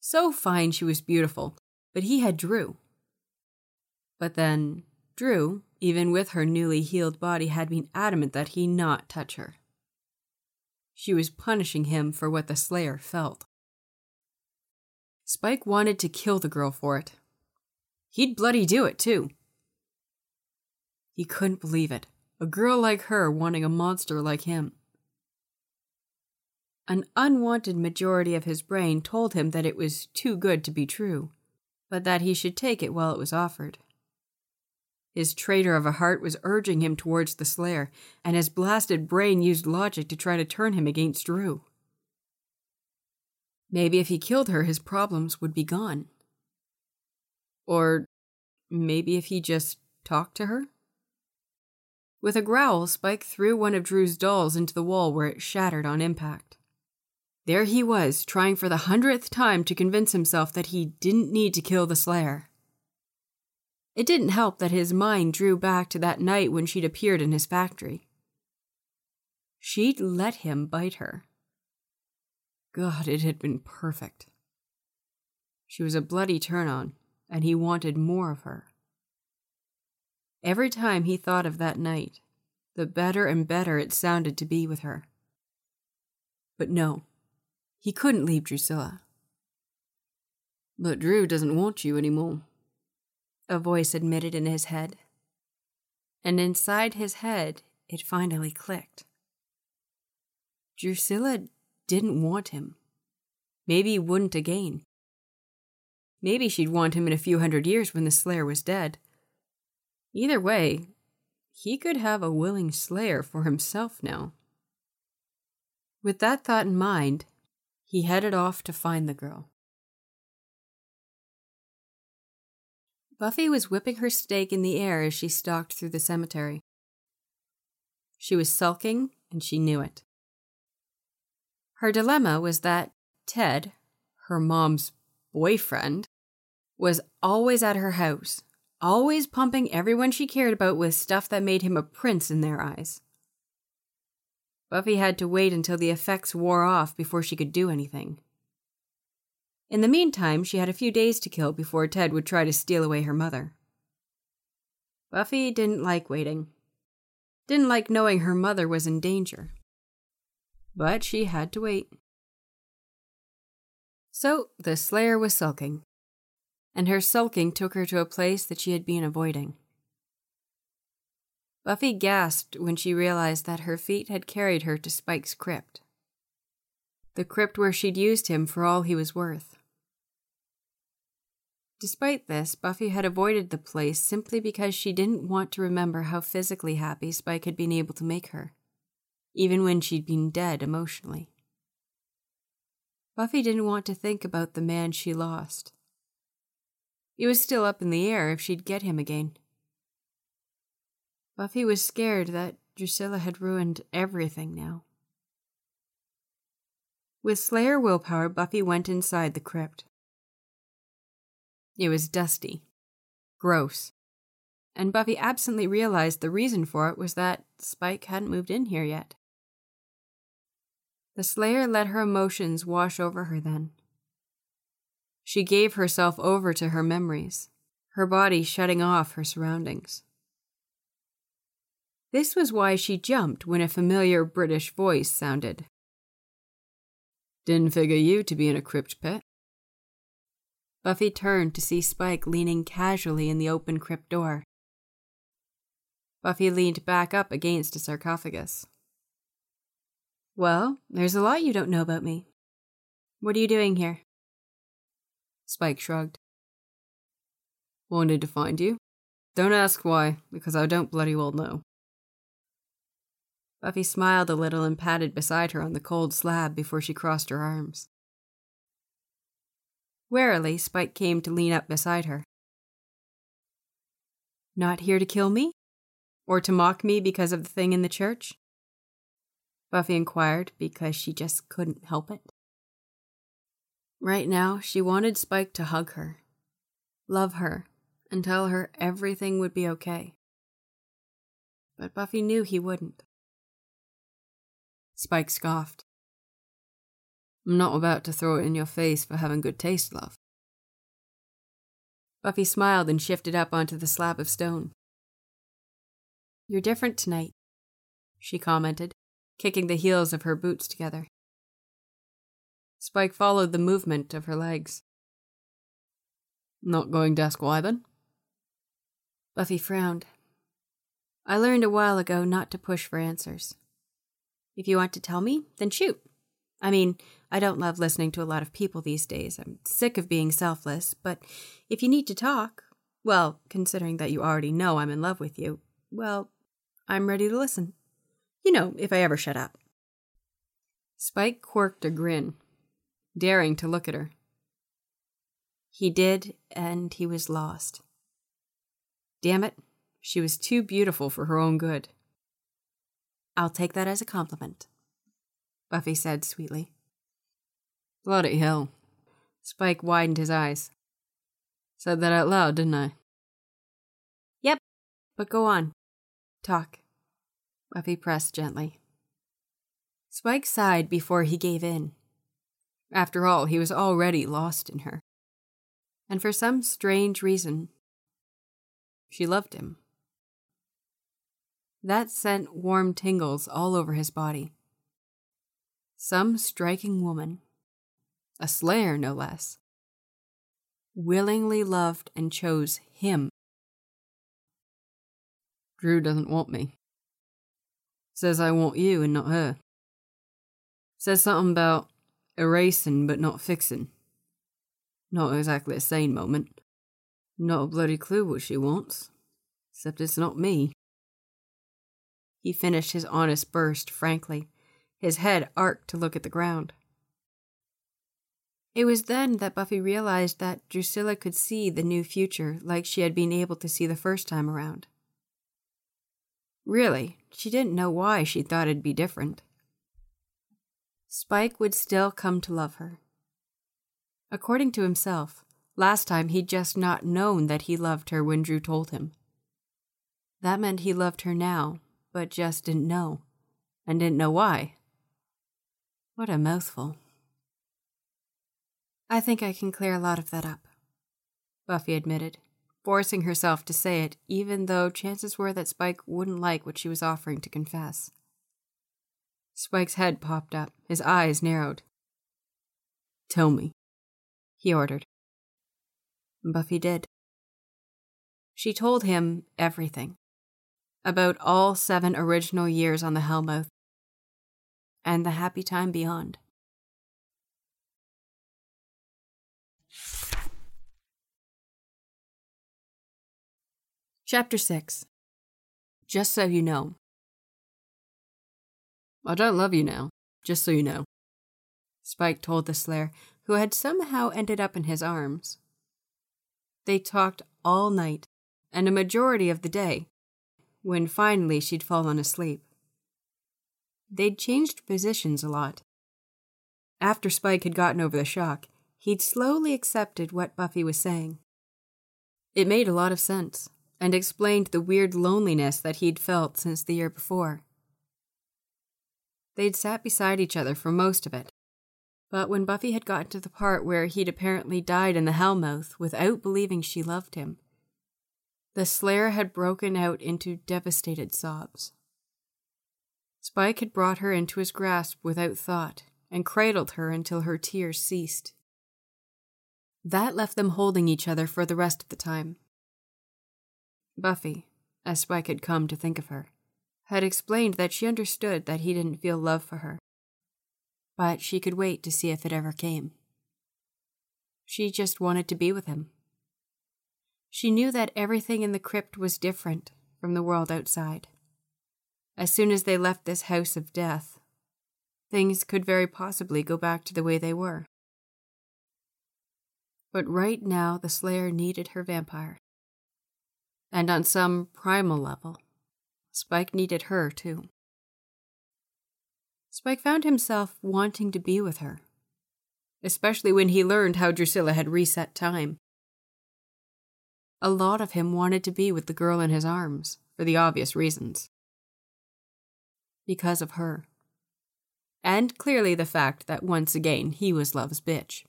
So fine she was beautiful, but he had Dru. But then, Dru, even with her newly healed body, had been adamant that he not touch her. She was punishing him for what the Slayer felt. Spike wanted to kill the girl for it. He'd bloody do it, too. He couldn't believe it. A girl like her wanting a monster like him. An unwanted majority of his brain told him that it was too good to be true, but that he should take it while it was offered. His traitor of a heart was urging him towards the Slayer, and his blasted brain used logic to try to turn him against Dru. Maybe if he killed her, his problems would be gone. Or maybe if he just talked to her? With a growl, Spike threw one of Dru's dolls into the wall where it shattered on impact. There he was, trying for the hundredth time to convince himself that he didn't need to kill the Slayer. It didn't help that his mind drew back to that night when she'd appeared in his factory. She'd let him bite her. God, it had been perfect. She was a bloody turn on, and he wanted more of her. Every time he thought of that night, the better and better it sounded to be with her. But no, he couldn't leave Drusilla. But Dru doesn't want you anymore a voice admitted in his head. And inside his head, it finally clicked. Drusilla didn't want him. Maybe he wouldn't again. Maybe she'd want him in a few hundred years when the Slayer was dead. Either way, he could have a willing Slayer for himself now. With that thought in mind, he headed off to find the girl. Buffy was whipping her stake in the air as she stalked through the cemetery. She was sulking, and she knew it. Her dilemma was that Ted, her mom's boyfriend, was always at her house, always pumping everyone she cared about with stuff that made him a prince in their eyes. Buffy had to wait until the effects wore off before she could do anything. In the meantime, she had a few days to kill before Ted would try to steal away her mother. Buffy didn't like waiting. Didn't like knowing her mother was in danger. But she had to wait. So the Slayer was sulking, and her sulking took her to a place that she had been avoiding. Buffy gasped when she realized that her feet had carried her to Spike's crypt. The crypt where she'd used him for all he was worth. Despite this, Buffy had avoided the place simply because she didn't want to remember how physically happy Spike had been able to make her, even when she'd been dead emotionally. Buffy didn't want to think about the man she lost. It was still up in the air if she'd get him again. Buffy was scared that Drusilla had ruined everything now. With Slayer willpower, Buffy went inside the crypt. It was dusty, gross, and Buffy absently realized the reason for it was that Spike hadn't moved in here yet. The Slayer let her emotions wash over her then. She gave herself over to her memories, her body shutting off her surroundings. This was why she jumped when a familiar British voice sounded. Didn't figure you to be in a crypt pit. Buffy turned to see Spike leaning casually in the open crypt door. Buffy leaned back up against a sarcophagus. Well, there's a lot you don't know about me. What are you doing here? Spike shrugged. Wanted to find you. Don't ask why, because I don't bloody well know. Buffy smiled a little and patted beside her on the cold slab before she crossed her arms. Warily, Spike came to lean up beside her. Not here to kill me? Or to mock me because of the thing in the church? Buffy inquired because she just couldn't help it. Right now, she wanted Spike to hug her, love her, and tell her everything would be okay. But Buffy knew he wouldn't. Spike scoffed. I'm not about to throw it in your face for having good taste, love. Buffy smiled and shifted up onto the slab of stone. You're different tonight, she commented, kicking the heels of her boots together. Spike followed the movement of her legs. Not going to ask why then? Buffy frowned. I learned a while ago not to push for answers. If you want to tell me, then shoot. I mean, I don't love listening to a lot of people these days. I'm sick of being selfless, but if you need to talk, well, considering that you already know I'm in love with you, well, I'm ready to listen. You know, if I ever shut up. Spike quirked a grin, daring to look at her. He did, and he was lost. Damn it, she was too beautiful for her own good. I'll take that as a compliment, Buffy said sweetly. Bloody hell. Spike widened his eyes. Said that out loud, didn't I? Yep, but go on. Talk. Buffy pressed gently. Spike sighed before he gave in. After all, he was already lost in her. And for some strange reason, she loved him. That sent warm tingles all over his body. Some striking woman, a slayer no less, willingly loved and chose him. Dru doesn't want me. Says I want you and not her. Says something about erasing but not fixing. Not exactly a sane moment. Not a bloody clue what she wants. Except it's not me. He finished his honest burst frankly, his head arched to look at the ground. It was then that Buffy realized that Drusilla could see the new future like she had been able to see the first time around. Really, she didn't know why she thought it'd be different. Spike would still come to love her. According to himself, last time he'd just not known that he loved her when Dru told him. That meant he loved her now, but just didn't know, and didn't know why. What a mouthful. I think I can clear a lot of that up, Buffy admitted, forcing herself to say it, even though chances were that Spike wouldn't like what she was offering to confess. Spike's head popped up, his eyes narrowed. Tell me, he ordered. Buffy did. She told him everything about all seven original years on the Hellmouth and the happy time beyond. Chapter 6 Just So You Know. I don't love you now, just so you know. Spike told the Slayer, who had somehow ended up in his arms. They talked all night, and a majority of the day, when finally she'd fallen asleep. They'd changed positions a lot. After Spike had gotten over the shock, he'd slowly accepted what Buffy was saying. It made a lot of sense and explained the weird loneliness that he'd felt since the year before. They'd sat beside each other for most of it, but when Buffy had gotten to the part where he'd apparently died in the Hellmouth without believing she loved him, the Slayer had broken out into devastated sobs. Spike had brought her into his grasp without thought and cradled her until her tears ceased. That left them holding each other for the rest of the time. Buffy, as Spike had come to think of her, had explained that she understood that he didn't feel love for her, but she could wait to see if it ever came. She just wanted to be with him. She knew that everything in the crypt was different from the world outside. As soon as they left this house of death, things could very possibly go back to the way they were. But right now, the Slayer needed her vampire. And on some primal level, Spike needed her too. Spike found himself wanting to be with her, especially when he learned how Drusilla had reset time. A lot of him wanted to be with the girl in his arms, for the obvious reasons. Because of her. And clearly the fact that once again he was Love's bitch.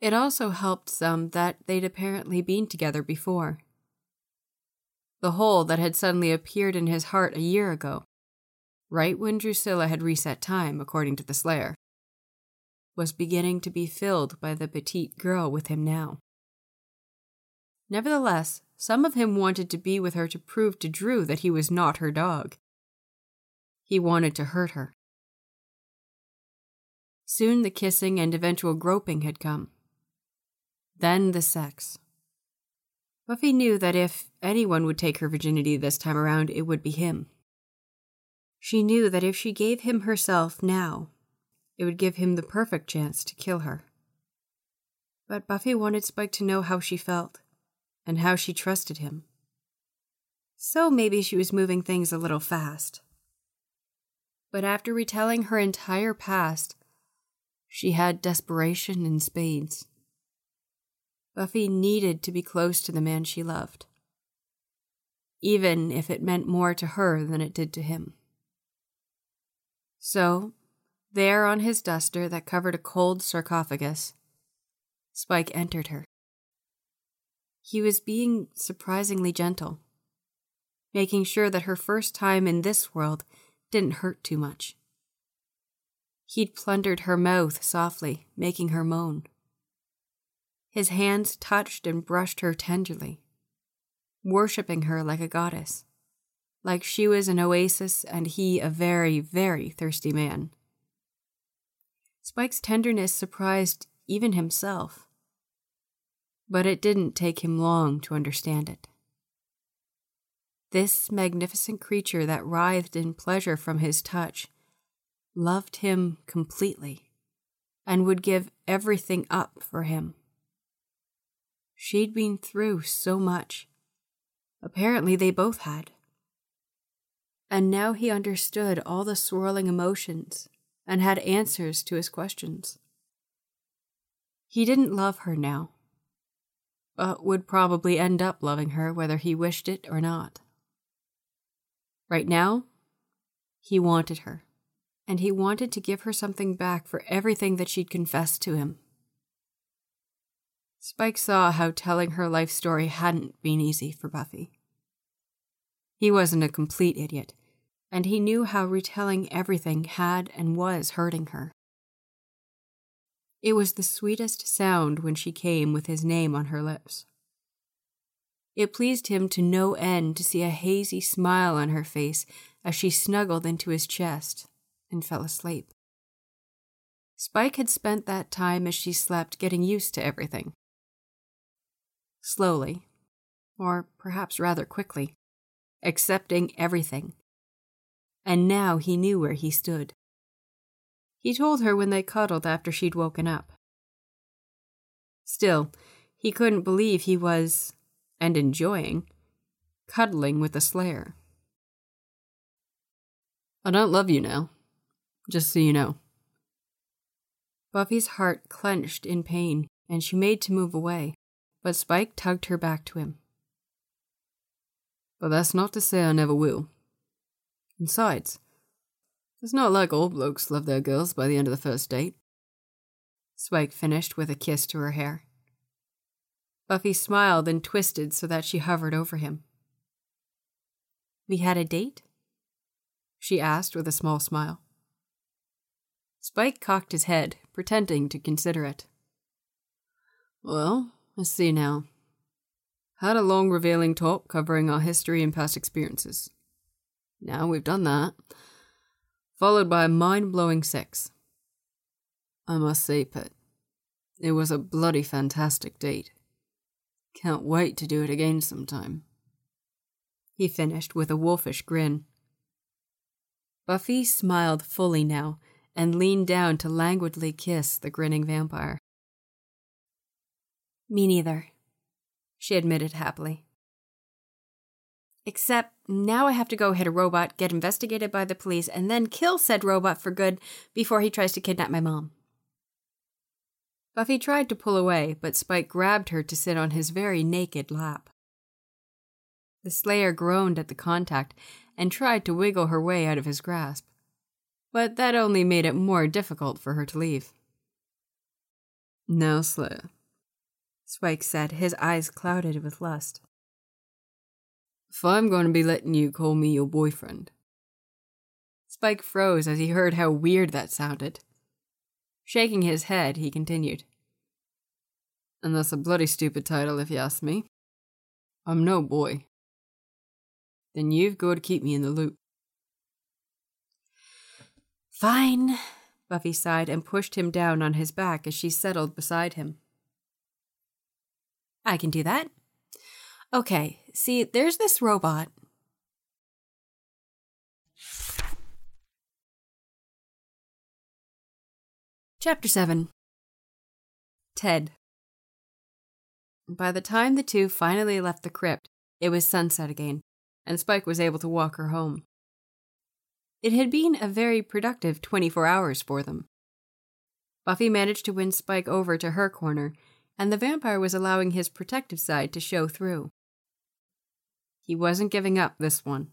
It also helped some that they'd apparently been together before the hole that had suddenly appeared in his heart a year ago, right when Drusilla had reset time, according to the Slayer, was beginning to be filled by the petite girl with him now. Nevertheless, some of him wanted to be with her to prove to Dru that he was not her dog. He wanted to hurt her. Soon the kissing and eventual groping had come. Then the sex. Buffy knew that if anyone would take her virginity this time around, it would be him. She knew that if she gave him herself now, it would give him the perfect chance to kill her. But Buffy wanted Spike to know how she felt and how she trusted him. So maybe she was moving things a little fast. But after retelling her entire past, she had desperation in spades. Buffy needed to be close to the man she loved, even if it meant more to her than it did to him. So, there on his duster that covered a cold sarcophagus, Spike entered her. He was being surprisingly gentle, making sure that her first time in this world didn't hurt too much. He'd plundered her mouth softly, making her moan. His hands touched and brushed her tenderly, worshipping her like a goddess, like she was an oasis and he a very, very thirsty man. Spike's tenderness surprised even himself, but it didn't take him long to understand it. This magnificent creature that writhed in pleasure from his touch loved him completely and would give everything up for him. She'd been through so much. Apparently, they both had. And now he understood all the swirling emotions and had answers to his questions. He didn't love her now, but would probably end up loving her whether he wished it or not. Right now, he wanted her, and he wanted to give her something back for everything that she'd confessed to him. Spike saw how telling her life story hadn't been easy for Buffy. He wasn't a complete idiot, and he knew how retelling everything had and was hurting her. It was the sweetest sound when she came with his name on her lips. It pleased him to no end to see a hazy smile on her face as she snuggled into his chest and fell asleep. Spike had spent that time as she slept getting used to everything. Slowly, or perhaps rather quickly, accepting everything. And now he knew where he stood. He told her when they cuddled after she'd woken up. Still, he couldn't believe he was and enjoying, cuddling with the Slayer. I don't love you now, just so you know. Buffy's heart clenched in pain, and she made to move away, but Spike tugged her back to him. But that's not to say I never will. Besides, it's not like all blokes love their girls by the end of the first date. Spike finished with a kiss to her hair. Buffy smiled and twisted so that she hovered over him. We had a date? She asked with a small smile. Spike cocked his head, pretending to consider it. Well, let's see now. Had a long, revealing talk covering our history and past experiences. Now we've done that. Followed by a mind blowing sex. I must say, Pet, it was a bloody fantastic date. Can't wait to do it again sometime. He finished with a wolfish grin. Buffy smiled fully now and leaned down to languidly kiss the grinning vampire. Me neither, she admitted happily. Except now I have to go hit a robot, get investigated by the police, and then kill said robot for good before he tries to kidnap my mom. Buffy tried to pull away, but Spike grabbed her to sit on his very naked lap. The Slayer groaned at the contact and tried to wiggle her way out of his grasp, but that only made it more difficult for her to leave. Now, Slayer, Spike said, his eyes clouded with lust. If I'm going to be letting you call me your boyfriend. Spike froze as he heard how weird that sounded. Shaking his head, he continued. And that's a bloody stupid title, if you ask me. I'm no boy. Then you've got to keep me in the loop. Fine, Buffy sighed and pushed him down on his back as she settled beside him. I can do that. Okay, see, there's this robot. Chapter 7 Ted. By the time the two finally left the crypt, it was sunset again, and Spike was able to walk her home. It had been a very productive 24 hours for them. Buffy managed to win Spike over to her corner, and the vampire was allowing his protective side to show through. He wasn't giving up this one.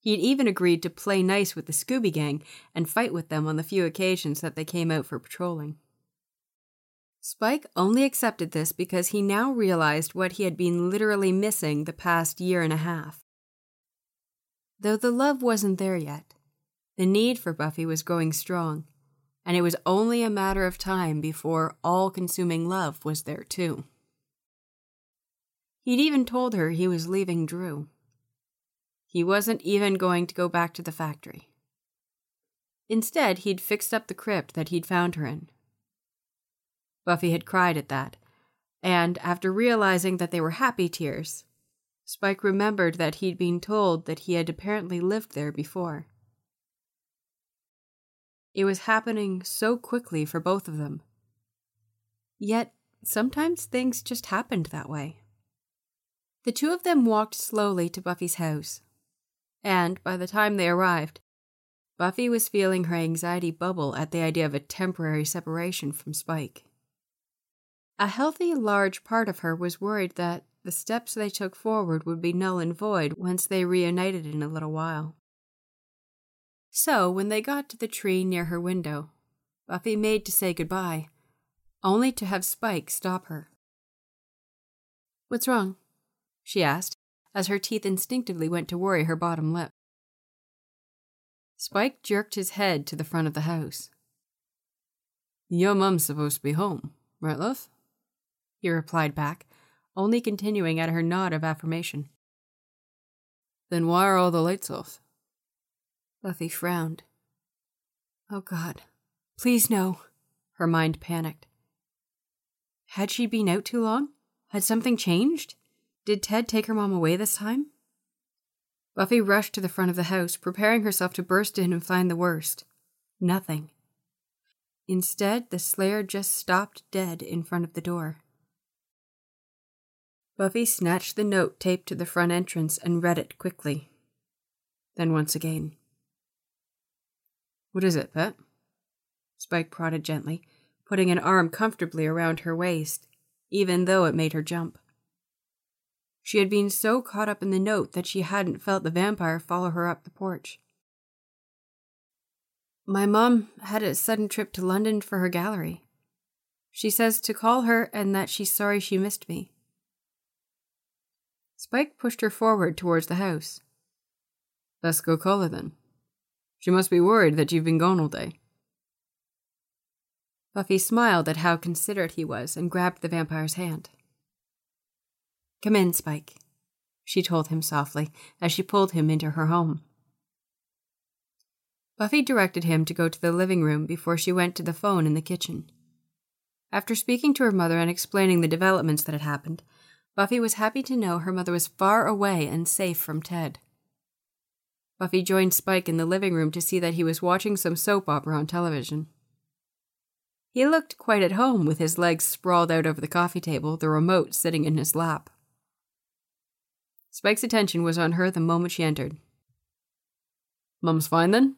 He'd even agreed to play nice with the Scooby Gang and fight with them on the few occasions that they came out for patrolling. Spike only accepted this because he now realized what he had been literally missing the past year and a half. Though the love wasn't there yet, the need for Buffy was growing strong, and it was only a matter of time before all consuming love was there too. He'd even told her he was leaving Dru. He wasn't even going to go back to the factory. Instead, he'd fixed up the crypt that he'd found her in. Buffy had cried at that, and after realizing that they were happy tears, Spike remembered that he'd been told that he had apparently lived there before. It was happening so quickly for both of them. Yet, sometimes things just happened that way. The two of them walked slowly to Buffy's house, and by the time they arrived, Buffy was feeling her anxiety bubble at the idea of a temporary separation from Spike. A healthy, large part of her was worried that the steps they took forward would be null and void once they reunited in a little while. So, when they got to the tree near her window, Buffy made to say goodbye, only to have Spike stop her. What's wrong? she asked, as her teeth instinctively went to worry her bottom lip. Spike jerked his head to the front of the house. Your mum's supposed to be home, right, love? He replied back, only continuing at her nod of affirmation. Then why are all the lights off? Buffy frowned. Oh God, please no, her mind panicked. Had she been out too long? Had something changed? Did Ted take her mom away this time? Buffy rushed to the front of the house, preparing herself to burst in and find the worst. Nothing. Instead, the Slayer just stopped dead in front of the door. Buffy snatched the note taped to the front entrance and read it quickly. Then once again. What is it, Pet? Spike prodded gently, putting an arm comfortably around her waist, even though it made her jump. She had been so caught up in the note that she hadn't felt the vampire follow her up the porch. My mom had a sudden trip to London for her gallery. She says to call her and that she's sorry she missed me. Spike pushed her forward towards the house. Let's go call her then. She must be worried that you've been gone all day. Buffy smiled at how considerate he was and grabbed the vampire's hand. Come in, Spike, she told him softly as she pulled him into her home. Buffy directed him to go to the living room before she went to the phone in the kitchen. After speaking to her mother and explaining the developments that had happened, Buffy was happy to know her mother was far away and safe from Ted. Buffy joined Spike in the living room to see that he was watching some soap opera on television. He looked quite at home with his legs sprawled out over the coffee table, the remote sitting in his lap. Spike's attention was on her the moment she entered. Mum's fine then?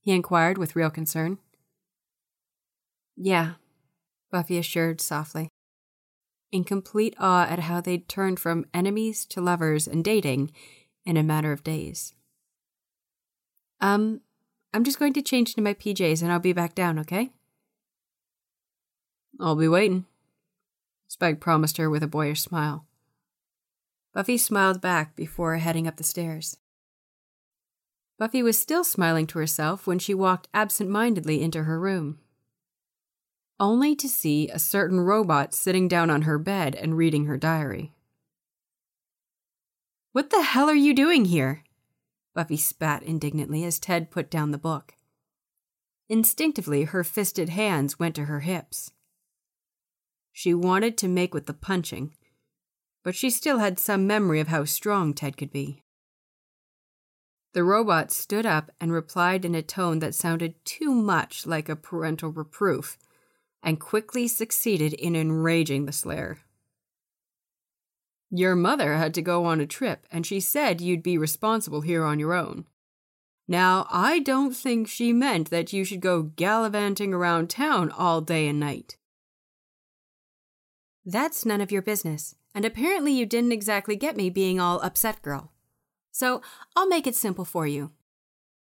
he inquired with real concern. Yeah, Buffy assured softly in complete awe at how they'd turned from enemies to lovers and dating in a matter of days. Um, I'm just going to change into my PJs and I'll be back down, okay? I'll be waiting, Spike promised her with a boyish smile. Buffy smiled back before heading up the stairs. Buffy was still smiling to herself when she walked absent mindedly into her room only to see a certain robot sitting down on her bed and reading her diary. What the hell are you doing here? Buffy spat indignantly as Ted put down the book. Instinctively, her fisted hands went to her hips. She wanted to make with the punching, but she still had some memory of how strong Ted could be. The robot stood up and replied in a tone that sounded too much like a parental reproof and quickly succeeded in enraging the Slayer. Your mother had to go on a trip, and she said you'd be responsible here on your own. Now, I don't think she meant that you should go gallivanting around town all day and night. That's none of your business, and apparently you didn't exactly get me being all upset girl. So I'll make it simple for you.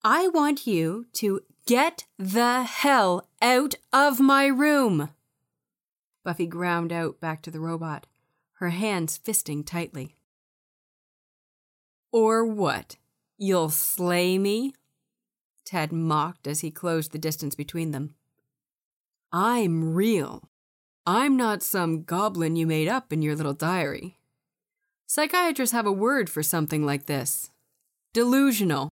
I want you to Get the hell out of my room! Buffy ground out back to the robot, her hands fisting tightly. Or what? You'll slay me? Ted mocked as he closed the distance between them. I'm real. I'm not some goblin you made up in your little diary. Psychiatrists have a word for something like this delusional.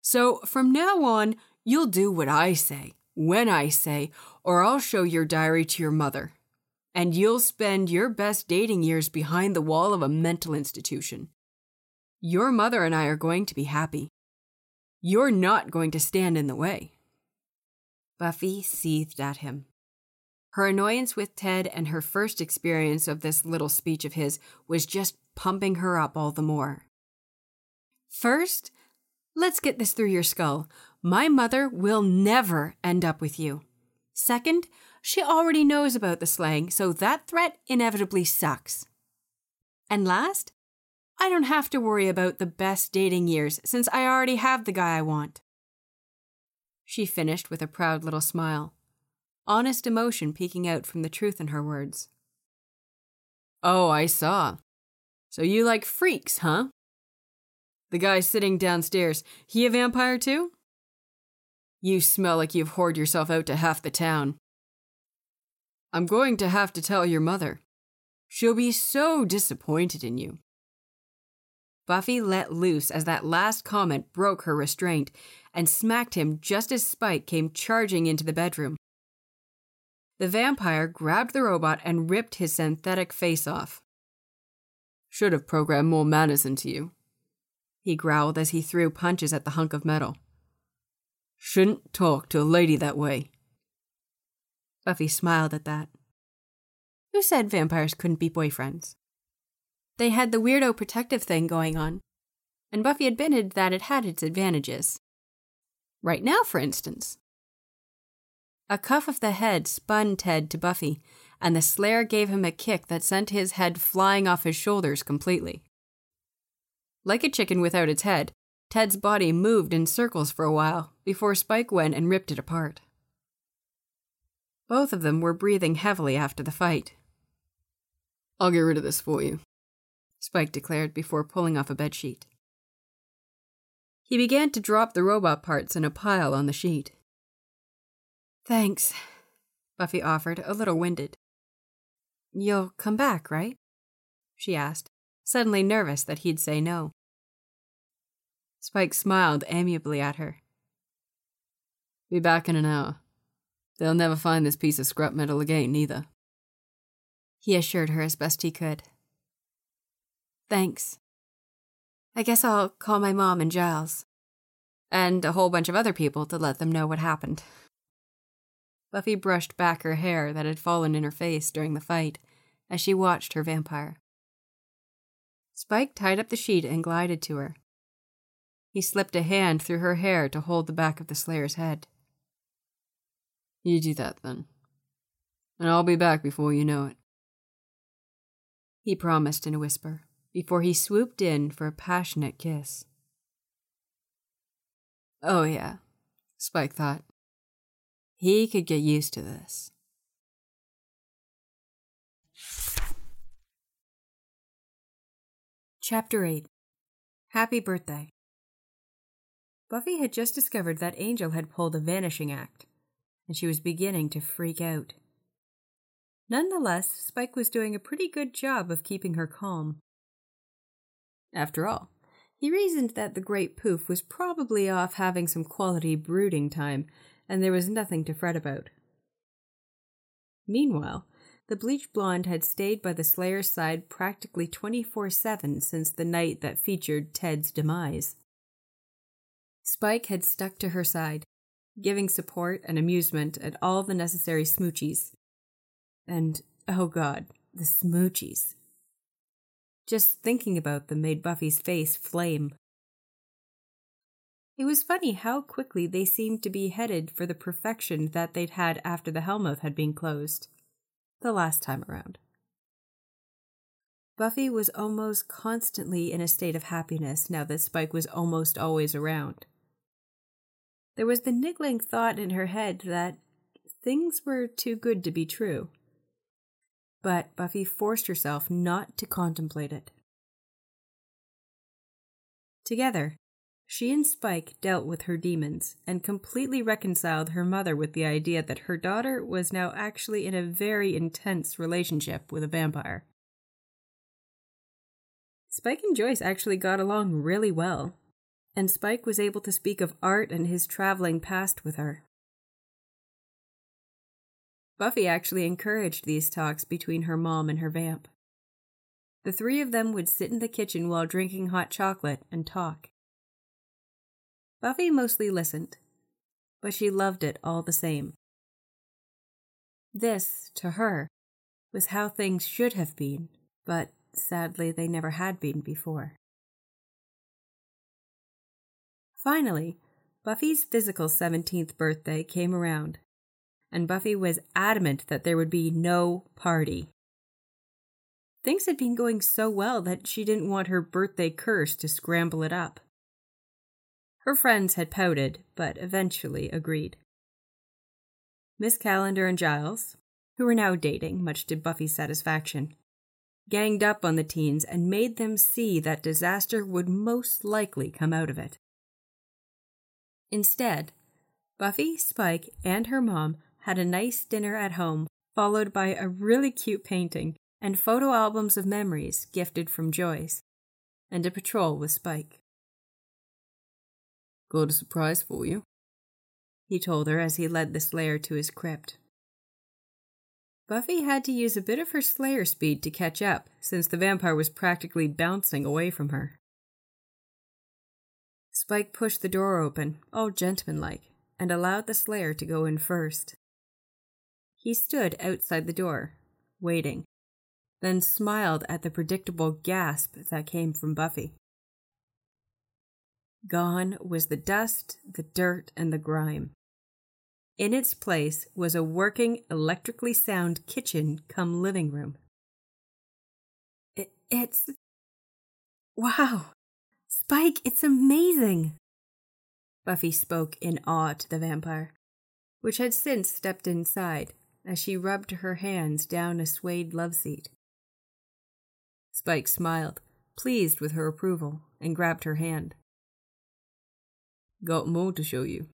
So from now on, You'll do what I say, when I say, or I'll show your diary to your mother. And you'll spend your best dating years behind the wall of a mental institution. Your mother and I are going to be happy. You're not going to stand in the way. Buffy seethed at him. Her annoyance with Ted and her first experience of this little speech of his was just pumping her up all the more. First, let's get this through your skull. My mother will never end up with you. Second, she already knows about the slang, so that threat inevitably sucks. And last, I don't have to worry about the best dating years since I already have the guy I want. She finished with a proud little smile, honest emotion peeking out from the truth in her words. Oh, I saw. So you like freaks, huh? The guy sitting downstairs, he a vampire too? You smell like you've whored yourself out to half the town. I'm going to have to tell your mother. She'll be so disappointed in you. Buffy let loose as that last comment broke her restraint and smacked him just as Spike came charging into the bedroom. The vampire grabbed the robot and ripped his synthetic face off. Should have programmed more manners into you, he growled as he threw punches at the hunk of metal. Shouldn't talk to a lady that way. Buffy smiled at that. Who said vampires couldn't be boyfriends? They had the weirdo protective thing going on, and Buffy admitted that it had its advantages. Right now, for instance. A cuff of the head spun Ted to Buffy, and the Slayer gave him a kick that sent his head flying off his shoulders completely. Like a chicken without its head, Ted's body moved in circles for a while before Spike went and ripped it apart. Both of them were breathing heavily after the fight. I'll get rid of this for you, Spike declared before pulling off a bedsheet. He began to drop the robot parts in a pile on the sheet. Thanks, Buffy offered, a little winded. You'll come back, right? she asked, suddenly nervous that he'd say no. Spike smiled amiably at her. Be back in an hour. They'll never find this piece of scrap metal again, neither. He assured her as best he could. Thanks. I guess I'll call my mom and Giles. And a whole bunch of other people to let them know what happened. Buffy brushed back her hair that had fallen in her face during the fight as she watched her vampire. Spike tied up the sheet and glided to her. He slipped a hand through her hair to hold the back of the Slayer's head. You do that then. And I'll be back before you know it. He promised in a whisper, before he swooped in for a passionate kiss. Oh, yeah, Spike thought. He could get used to this. Chapter 8 Happy Birthday Buffy had just discovered that Angel had pulled a vanishing act, and she was beginning to freak out. Nonetheless, Spike was doing a pretty good job of keeping her calm. After all, he reasoned that the great poof was probably off having some quality brooding time, and there was nothing to fret about. Meanwhile, the bleach blonde had stayed by the Slayer's side practically 24 7 since the night that featured Ted's demise. Spike had stuck to her side, giving support and amusement at all the necessary smoochies. And, oh god, the smoochies. Just thinking about them made Buffy's face flame. It was funny how quickly they seemed to be headed for the perfection that they'd had after the Hellmouth had been closed, the last time around. Buffy was almost constantly in a state of happiness now that Spike was almost always around. There was the niggling thought in her head that things were too good to be true. But Buffy forced herself not to contemplate it. Together, she and Spike dealt with her demons and completely reconciled her mother with the idea that her daughter was now actually in a very intense relationship with a vampire. Spike and Joyce actually got along really well, and Spike was able to speak of art and his traveling past with her. Buffy actually encouraged these talks between her mom and her vamp. The three of them would sit in the kitchen while drinking hot chocolate and talk. Buffy mostly listened, but she loved it all the same. This, to her, was how things should have been, but sadly they never had been before. Finally, Buffy's physical 17th birthday came around, and Buffy was adamant that there would be no party. Things had been going so well that she didn't want her birthday curse to scramble it up. Her friends had pouted, but eventually agreed. Miss Calendar and Giles, who were now dating, much to Buffy's satisfaction, ganged up on the teens and made them see that disaster would most likely come out of it. Instead, Buffy, Spike, and her mom had a nice dinner at home, followed by a really cute painting and photo albums of memories gifted from Joyce, and a patrol with Spike. Got a surprise for you, he told her as he led the Slayer to his crypt. Buffy had to use a bit of her Slayer speed to catch up, since the vampire was practically bouncing away from her. Spike pushed the door open, all gentlemanlike, and allowed the Slayer to go in first. He stood outside the door, waiting, then smiled at the predictable gasp that came from Buffy. Gone was the dust, the dirt, and the grime. In its place was a working, electrically sound kitchen come living room. It, it's. Wow! Spike, it's amazing! Buffy spoke in awe to the vampire, which had since stepped inside as she rubbed her hands down a suede love seat. Spike smiled, pleased with her approval, and grabbed her hand. Got more to show you.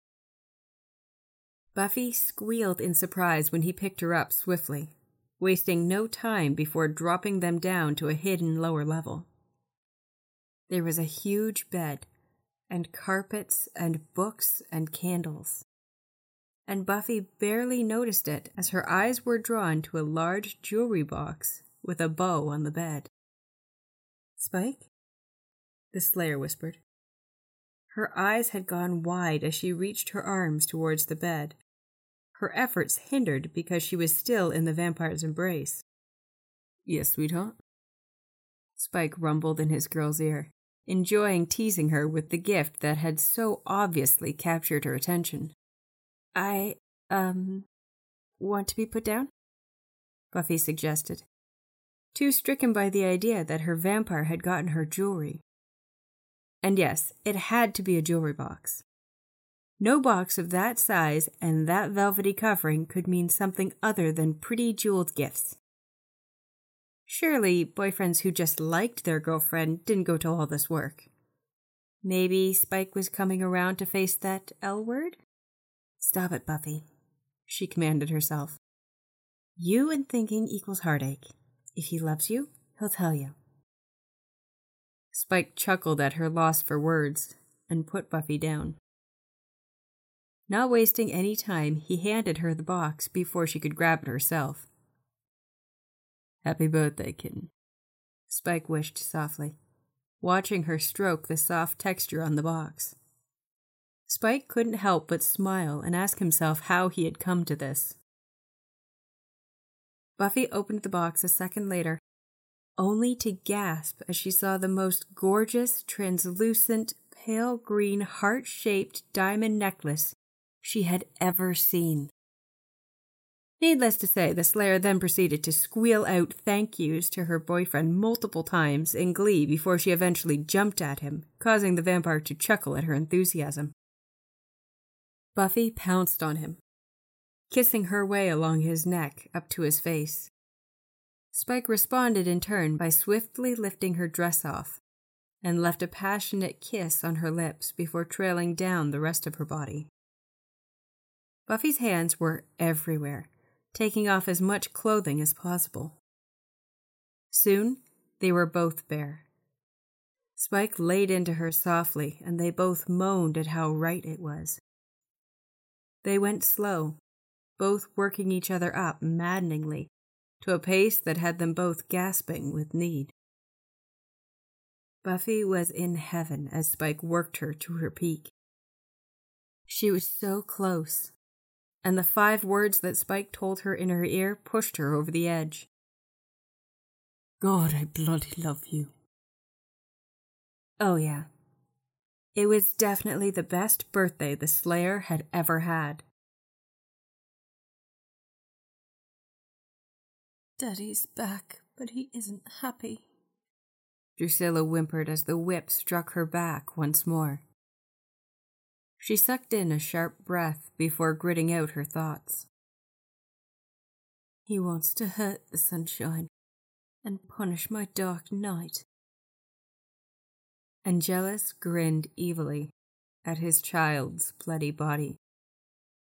Buffy squealed in surprise when he picked her up swiftly, wasting no time before dropping them down to a hidden lower level. There was a huge bed, and carpets, and books, and candles. And Buffy barely noticed it as her eyes were drawn to a large jewelry box with a bow on the bed. Spike? The Slayer whispered. Her eyes had gone wide as she reached her arms towards the bed, her efforts hindered because she was still in the vampire's embrace. Yes, sweetheart? Spike rumbled in his girl's ear, enjoying teasing her with the gift that had so obviously captured her attention. I, um, want to be put down? Buffy suggested too stricken by the idea that her vampire had gotten her jewelry. And yes, it had to be a jewelry box. No box of that size and that velvety covering could mean something other than pretty jeweled gifts. Surely, boyfriends who just liked their girlfriend didn't go to all this work. Maybe Spike was coming around to face that L word? Stop it, Buffy, she commanded herself. You and thinking equals heartache. If he loves you, he'll tell you. Spike chuckled at her loss for words and put Buffy down. Not wasting any time, he handed her the box before she could grab it herself. Happy birthday, kitten. Spike wished softly, watching her stroke the soft texture on the box. Spike couldn't help but smile and ask himself how he had come to this. Buffy opened the box a second later, only to gasp as she saw the most gorgeous, translucent, pale green, heart shaped diamond necklace she had ever seen. Needless to say, the Slayer then proceeded to squeal out thank yous to her boyfriend multiple times in glee before she eventually jumped at him, causing the vampire to chuckle at her enthusiasm. Buffy pounced on him, kissing her way along his neck up to his face. Spike responded in turn by swiftly lifting her dress off and left a passionate kiss on her lips before trailing down the rest of her body. Buffy's hands were everywhere, taking off as much clothing as possible. Soon, they were both bare. Spike laid into her softly, and they both moaned at how right it was. They went slow, both working each other up maddeningly to a pace that had them both gasping with need. Buffy was in heaven as Spike worked her to her peak. She was so close, and the five words that Spike told her in her ear pushed her over the edge. God, I bloody love you. Oh, yeah. It was definitely the best birthday the Slayer had ever had. Daddy's back, but he isn't happy. Drusilla whimpered as the whip struck her back once more. She sucked in a sharp breath before gritting out her thoughts. He wants to hurt the sunshine and punish my dark knight. Angelus grinned evilly at his child's bloody body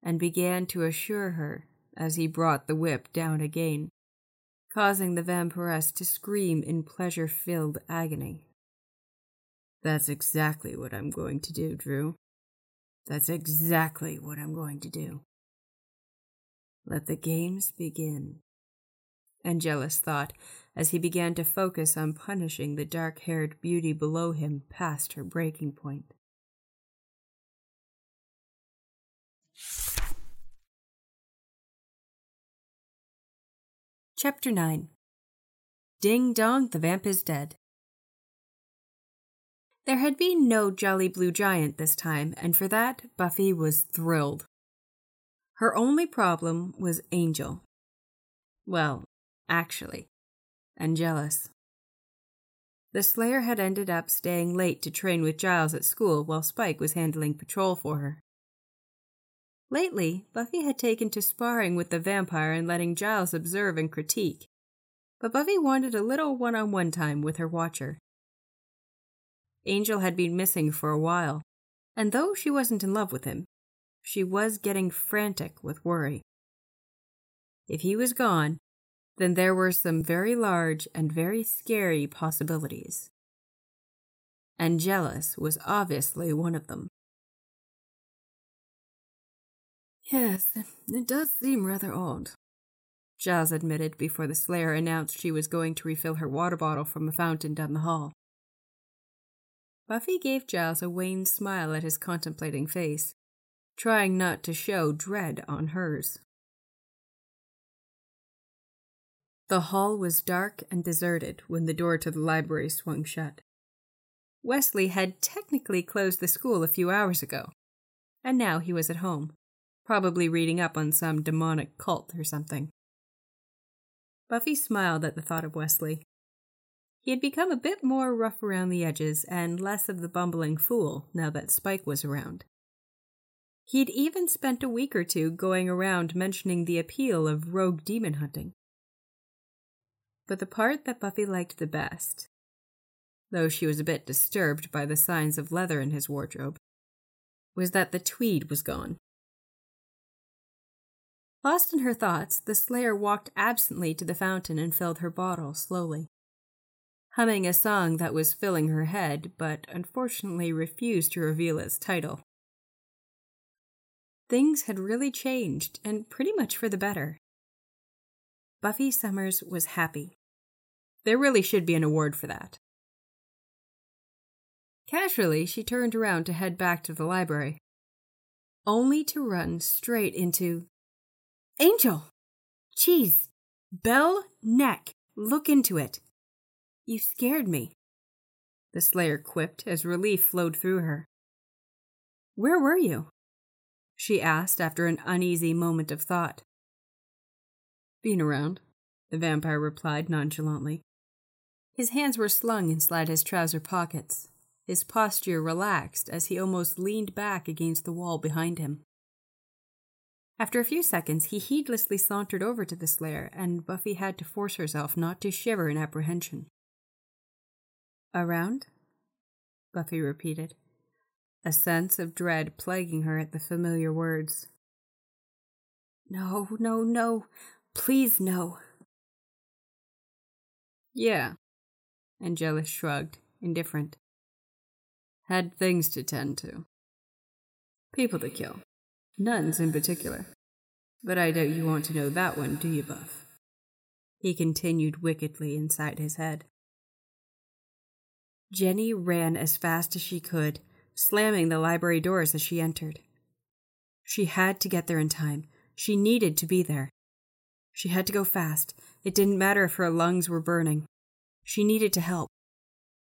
and began to assure her as he brought the whip down again causing the vampiress to scream in pleasure filled agony. That's exactly what I'm going to do, Dru. That's exactly what I'm going to do. Let the games begin. Angelus thought as he began to focus on punishing the dark haired beauty below him past her breaking point. Chapter 9 Ding Dong, the Vamp is Dead. There had been no Jolly Blue Giant this time, and for that, Buffy was thrilled. Her only problem was Angel. Well, actually, Angelus. The Slayer had ended up staying late to train with Giles at school while Spike was handling patrol for her. Lately, Buffy had taken to sparring with the vampire and letting Giles observe and critique. But Buffy wanted a little one on one time with her watcher. Angel had been missing for a while, and though she wasn't in love with him, she was getting frantic with worry. If he was gone, then there were some very large and very scary possibilities. Angelus was obviously one of them. Yes, it does seem rather odd, Giles admitted before the Slayer announced she was going to refill her water bottle from a fountain down the hall. Buffy gave Giles a wan smile at his contemplating face, trying not to show dread on hers. The hall was dark and deserted when the door to the library swung shut. Wesley had technically closed the school a few hours ago, and now he was at home probably reading up on some demonic cult or something. Buffy smiled at the thought of Wesley. He had become a bit more rough around the edges and less of the bumbling fool now that Spike was around. He'd even spent a week or two going around mentioning the appeal of rogue demon hunting. But the part that Buffy liked the best, though she was a bit disturbed by the signs of leather in his wardrobe, was that the tweed was gone. Lost in her thoughts, the slayer walked absently to the fountain and filled her bottle slowly. Humming a song that was filling her head, but unfortunately refused to reveal its title. Things had really changed, and pretty much for the better. Buffy Summers was happy. There really should be an award for that. Casually, she turned around to head back to the library, only to run straight into Angel! Cheese! Bell neck! Look into it! You scared me. The Slayer quipped as relief flowed through her. Where were you? she asked after an uneasy moment of thought. Being around, the vampire replied nonchalantly. His hands were slung inside his trouser pockets, his posture relaxed as he almost leaned back against the wall behind him. After a few seconds, he heedlessly sauntered over to the Slayer, and Buffy had to force herself not to shiver in apprehension. Around? Buffy repeated, a sense of dread plaguing her at the familiar words. No, no, no. Please, no. Yeah. Angelus shrugged, indifferent. Had things to tend to. People to kill. Nuns in particular. But I doubt you want to know that one, do you, Buff? He continued wickedly inside his head. Jenny ran as fast as she could, slamming the library doors as she entered. She had to get there in time. She needed to be there. She had to go fast. It didn't matter if her lungs were burning. She needed to help.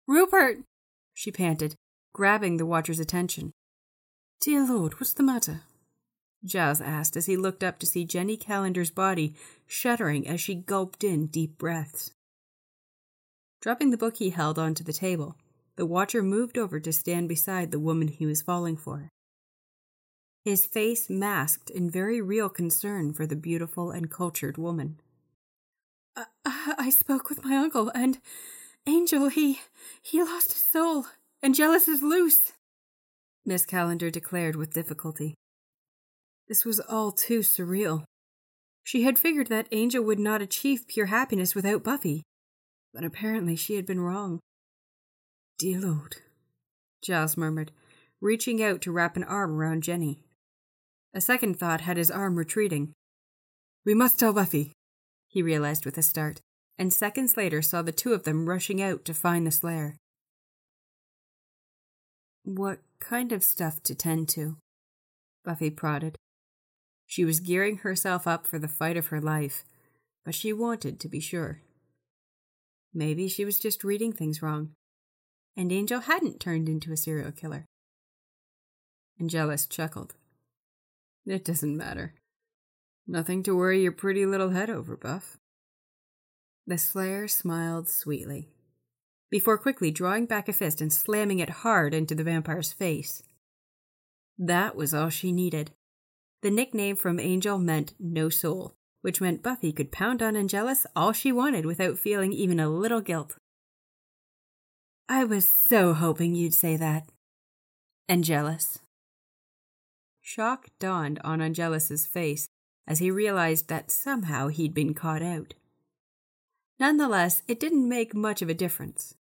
Rupert! she panted, grabbing the watcher's attention. Dear Lord, what's the matter? Giles asked as he looked up to see Jenny Calendar's body shuddering as she gulped in deep breaths. Dropping the book he held onto the table, the watcher moved over to stand beside the woman he was falling for. His face masked in very real concern for the beautiful and cultured woman. I, I spoke with my uncle, and Angel, he he lost his soul. Angelus is loose, Miss Calendar declared with difficulty. This was all too surreal. She had figured that Angel would not achieve pure happiness without Buffy, but apparently she had been wrong. Dear Lord, Giles murmured, reaching out to wrap an arm around Jenny. A second thought had his arm retreating. We must tell Buffy, he realized with a start, and seconds later saw the two of them rushing out to find the Slayer. What kind of stuff to tend to? Buffy prodded. She was gearing herself up for the fight of her life, but she wanted to be sure. Maybe she was just reading things wrong, and Angel hadn't turned into a serial killer. Angelus chuckled. It doesn't matter. Nothing to worry your pretty little head over, Buff. The Slayer smiled sweetly, before quickly drawing back a fist and slamming it hard into the vampire's face. That was all she needed. The nickname from Angel meant no soul, which meant Buffy could pound on Angelus all she wanted without feeling even a little guilt. I was so hoping you'd say that. Angelus. Shock dawned on Angelus's face as he realized that somehow he'd been caught out. Nonetheless, it didn't make much of a difference.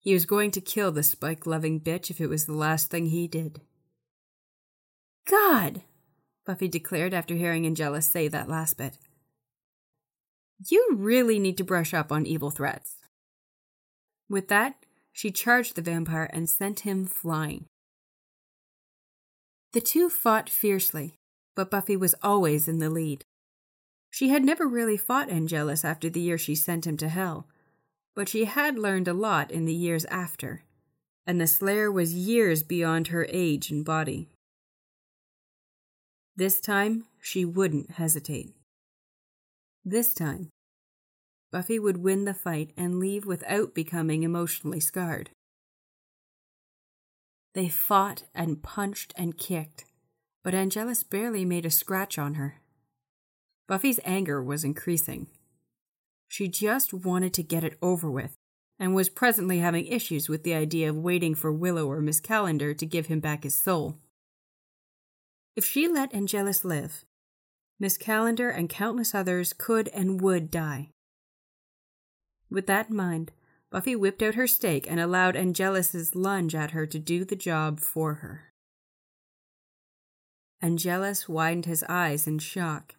He was going to kill the spike loving bitch if it was the last thing he did. God! Buffy declared after hearing Angelus say that last bit. You really need to brush up on evil threats. With that, she charged the vampire and sent him flying. The two fought fiercely, but Buffy was always in the lead. She had never really fought Angelus after the year she sent him to hell, but she had learned a lot in the years after, and the Slayer was years beyond her age and body. This time, she wouldn't hesitate. This time, Buffy would win the fight and leave without becoming emotionally scarred. They fought and punched and kicked, but Angelus barely made a scratch on her. Buffy's anger was increasing. She just wanted to get it over with, and was presently having issues with the idea of waiting for Willow or Miss Calendar to give him back his soul. If she let Angelus live, Miss Calendar and countless others could and would die. With that in mind, Buffy whipped out her stake and allowed Angelus's lunge at her to do the job for her. Angelus widened his eyes in shock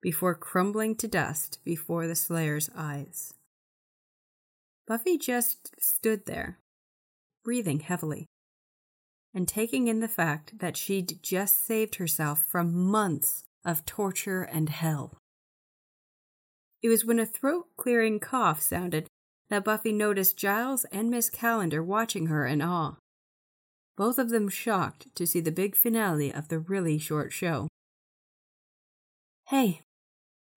before crumbling to dust before the Slayer's eyes. Buffy just stood there, breathing heavily and taking in the fact that she'd just saved herself from months of torture and hell. It was when a throat clearing cough sounded that Buffy noticed Giles and Miss Calendar watching her in awe, both of them shocked to see the big finale of the really short show. Hey,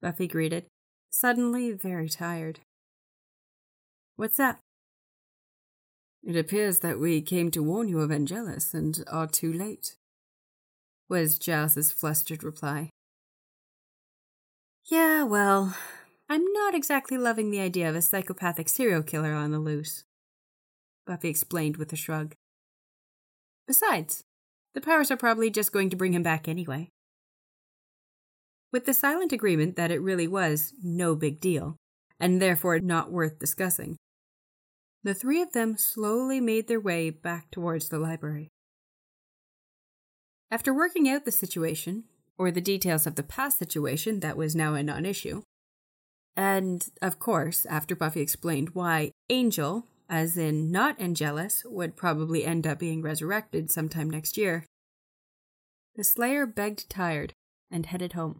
Buffy greeted, suddenly very tired. What's up? It appears that we came to warn you of Angelus and are too late, was Giles's flustered reply. Yeah, well, I'm not exactly loving the idea of a psychopathic serial killer on the loose, Buffy explained with a shrug. Besides, the powers are probably just going to bring him back anyway. With the silent agreement that it really was no big deal, and therefore not worth discussing, the three of them slowly made their way back towards the library. After working out the situation, or the details of the past situation that was now a non issue, and, of course, after Buffy explained why Angel, as in not Angelus, would probably end up being resurrected sometime next year, The Slayer begged tired and headed home.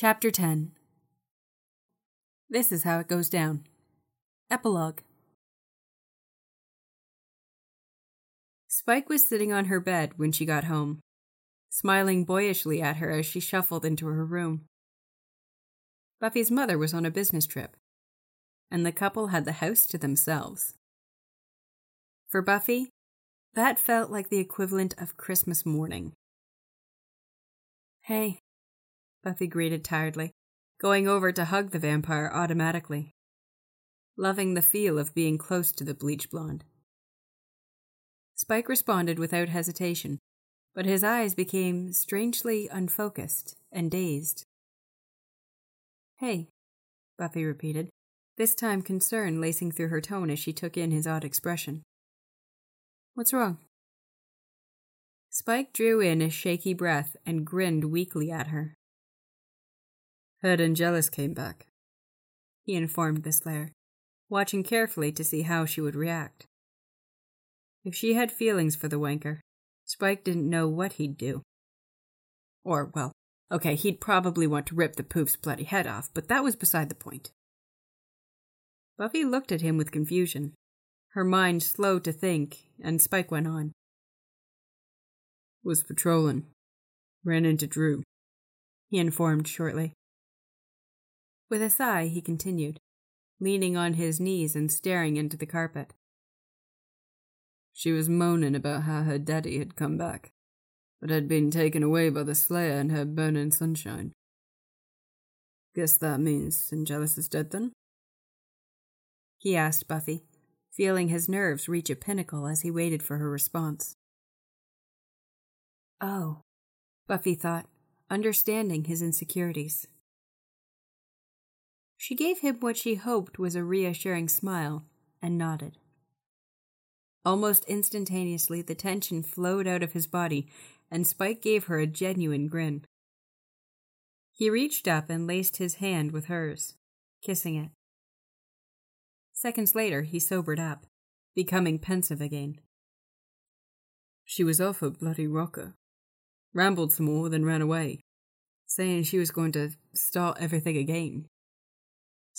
Chapter 10 This is how it goes down. Epilogue Spike was sitting on her bed when she got home, smiling boyishly at her as she shuffled into her room. Buffy's mother was on a business trip, and the couple had the house to themselves. For Buffy, that felt like the equivalent of Christmas morning. Hey, Buffy greeted tiredly, going over to hug the vampire automatically, loving the feel of being close to the bleach blonde. Spike responded without hesitation, but his eyes became strangely unfocused and dazed. Hey, Buffy repeated, this time concern lacing through her tone as she took in his odd expression. What's wrong? Spike drew in a shaky breath and grinned weakly at her. Heard Angelus came back, he informed the Slayer, watching carefully to see how she would react. If she had feelings for the wanker, Spike didn't know what he'd do. Or, well, okay, he'd probably want to rip the poof's bloody head off, but that was beside the point. Buffy looked at him with confusion, her mind slow to think, and Spike went on. Was patrolling. Ran into Dru, he informed shortly. With a sigh, he continued, leaning on his knees and staring into the carpet. She was moaning about how her daddy had come back, but had been taken away by the Slayer and her burning sunshine. Guess that means Angelus is dead then? he asked Buffy, feeling his nerves reach a pinnacle as he waited for her response. Oh, Buffy thought, understanding his insecurities. She gave him what she hoped was a reassuring smile and nodded. Almost instantaneously, the tension flowed out of his body, and Spike gave her a genuine grin. He reached up and laced his hand with hers, kissing it. Seconds later, he sobered up, becoming pensive again. She was off a bloody rocker. Rambled some more, then ran away, saying she was going to start everything again.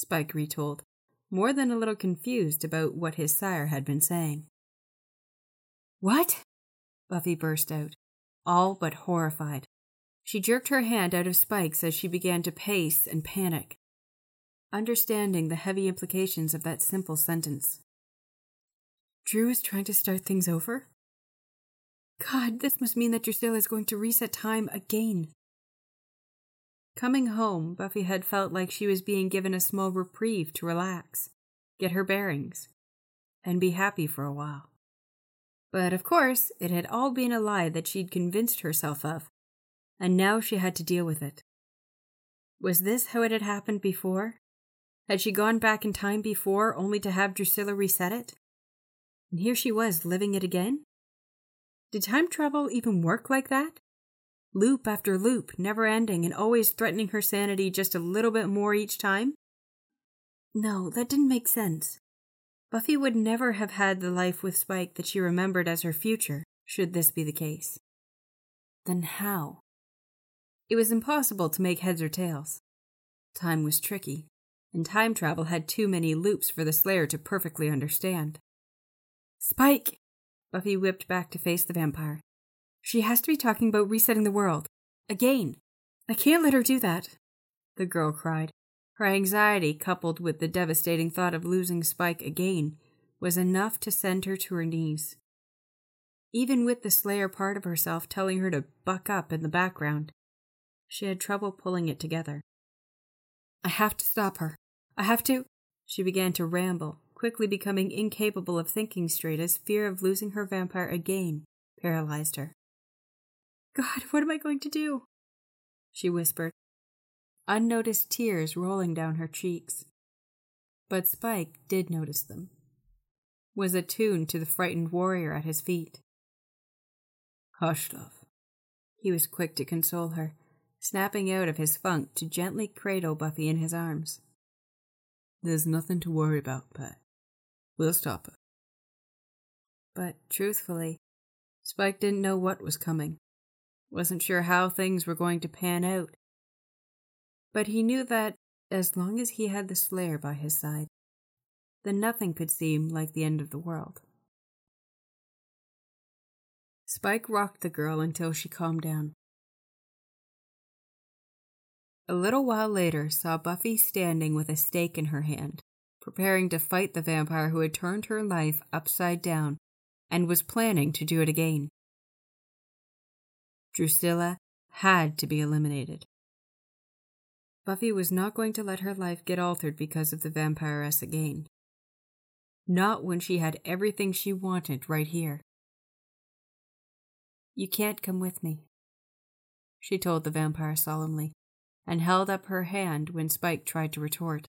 Spike retold, more than a little confused about what his sire had been saying. What? Buffy burst out, all but horrified. She jerked her hand out of Spike's as she began to pace and panic understanding the heavy implications of that simple sentence. Dru is trying to start things over? God, this must mean that Drusilla is going to reset time again. Coming home, Buffy had felt like she was being given a small reprieve to relax, get her bearings, and be happy for a while. But of course, it had all been a lie that she'd convinced herself of, and now she had to deal with it. Was this how it had happened before? Had she gone back in time before only to have Drusilla reset it? And here she was living it again? Did time travel even work like that? Loop after loop, never ending and always threatening her sanity just a little bit more each time? No, that didn't make sense. Buffy would never have had the life with Spike that she remembered as her future, should this be the case. Then how? It was impossible to make heads or tails. Time was tricky and time travel had too many loops for the Slayer to perfectly understand. Spike! Buffy whipped back to face the vampire. She has to be talking about resetting the world. Again. I can't let her do that, the girl cried. Her anxiety, coupled with the devastating thought of losing Spike again, was enough to send her to her knees. Even with the Slayer part of herself telling her to buck up in the background, she had trouble pulling it together. I have to stop her. I have to. She began to ramble, quickly becoming incapable of thinking straight as fear of losing her vampire again paralyzed her. God, what am I going to do? She whispered, unnoticed tears rolling down her cheeks. But Spike did notice them, was attuned to the frightened warrior at his feet. Hush, love. He was quick to console her, snapping out of his funk to gently cradle Buffy in his arms. There's nothing to worry about, Pat. We'll stop her. But truthfully, Spike didn't know what was coming. Wasn't sure how things were going to pan out. But he knew that as long as he had the Slayer by his side, then nothing could seem like the end of the world. Spike rocked the girl until she calmed down. A little while later saw Buffy standing with a stake in her hand, preparing to fight the vampire who had turned her life upside down and was planning to do it again. Drusilla had to be eliminated. Buffy was not going to let her life get altered because of the vampiress again. Not when she had everything she wanted right here. You can't come with me, she told the vampire solemnly, and held up her hand when Spike tried to retort.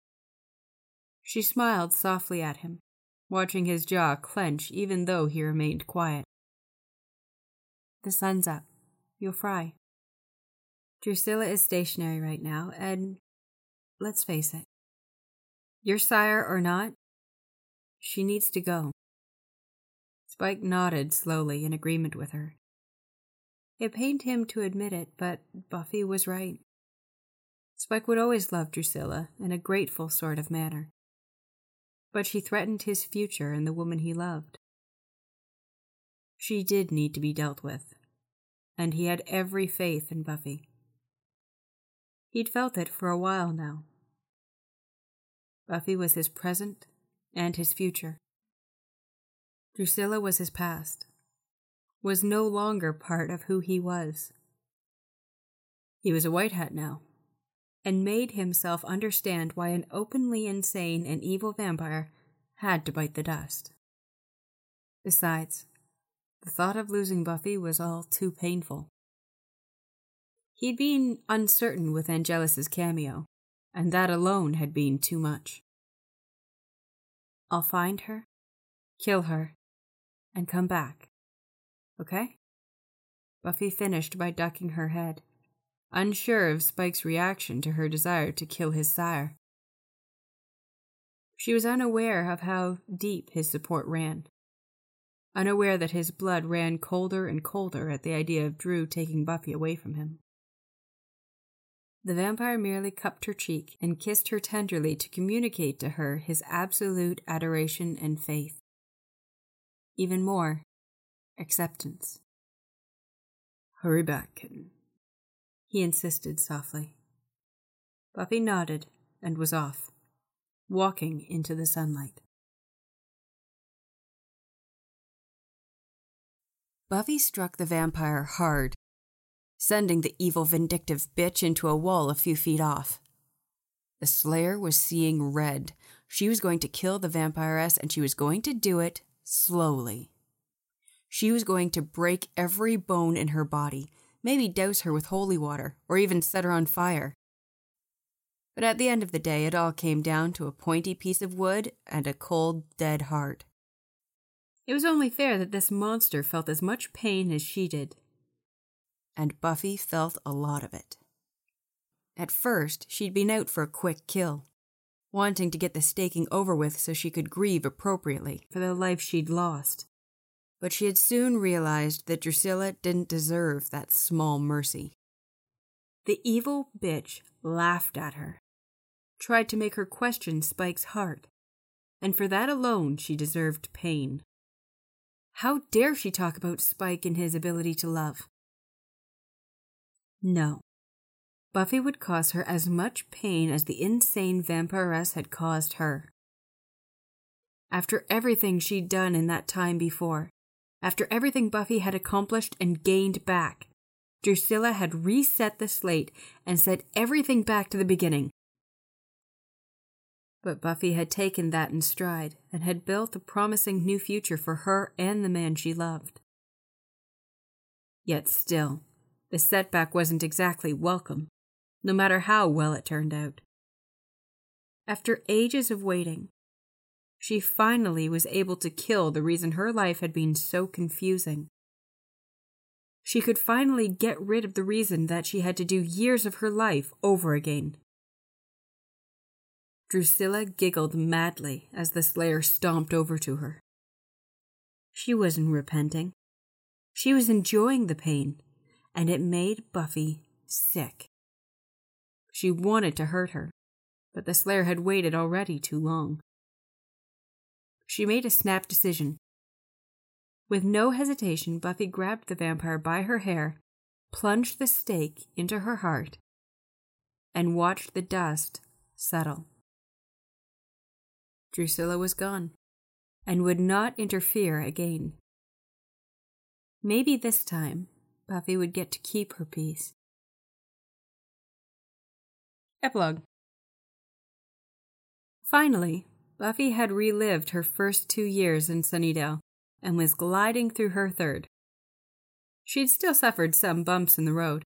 She smiled softly at him, watching his jaw clench even though he remained quiet. The sun's up. You'll fry. Drusilla is stationary right now, and let's face it. Your sire or not, she needs to go. Spike nodded slowly in agreement with her. It pained him to admit it, but Buffy was right. Spike would always love Drusilla in a grateful sort of manner. But she threatened his future and the woman he loved. She did need to be dealt with and he had every faith in Buffy. He'd felt it for a while now. Buffy was his present and his future. Drusilla was his past, was no longer part of who he was. He was a white hat now, and made himself understand why an openly insane and evil vampire had to bite the dust. Besides, the thought of losing Buffy was all too painful. He'd been uncertain with Angelus's cameo, and that alone had been too much. I'll find her, kill her, and come back. Okay? Buffy finished by ducking her head, unsure of Spike's reaction to her desire to kill his sire. She was unaware of how deep his support ran unaware that his blood ran colder and colder at the idea of Dru taking Buffy away from him. The vampire merely cupped her cheek and kissed her tenderly to communicate to her his absolute adoration and faith. Even more, acceptance. Hurry back, kitten, he insisted softly. Buffy nodded and was off, walking into the sunlight. Buffy struck the vampire hard, sending the evil, vindictive bitch into a wall a few feet off. The Slayer was seeing red. She was going to kill the vampiress, and she was going to do it slowly. She was going to break every bone in her body, maybe douse her with holy water, or even set her on fire. But at the end of the day, it all came down to a pointy piece of wood and a cold, dead heart. It was only fair that this monster felt as much pain as she did. And Buffy felt a lot of it. At first, she'd been out for a quick kill, wanting to get the staking over with so she could grieve appropriately for the life she'd lost. But she had soon realized that Drusilla didn't deserve that small mercy. The evil bitch laughed at her, tried to make her question Spike's heart, and for that alone she deserved pain. How dare she talk about Spike and his ability to love? No. Buffy would cause her as much pain as the insane vampiress had caused her. After everything she'd done in that time before, after everything Buffy had accomplished and gained back, Drusilla had reset the slate and set everything back to the beginning. But Buffy had taken that in stride and had built a promising new future for her and the man she loved. Yet still, the setback wasn't exactly welcome, no matter how well it turned out. After ages of waiting, she finally was able to kill the reason her life had been so confusing. She could finally get rid of the reason that she had to do years of her life over again. Drusilla giggled madly as the Slayer stomped over to her. She wasn't repenting. She was enjoying the pain, and it made Buffy sick. She wanted to hurt her, but the Slayer had waited already too long. She made a snap decision. With no hesitation, Buffy grabbed the vampire by her hair, plunged the stake into her heart, and watched the dust settle. Drusilla was gone and would not interfere again. Maybe this time Buffy would get to keep her peace. Epilogue Finally, Buffy had relived her first two years in Sunnydale and was gliding through her third. She'd still suffered some bumps in the road,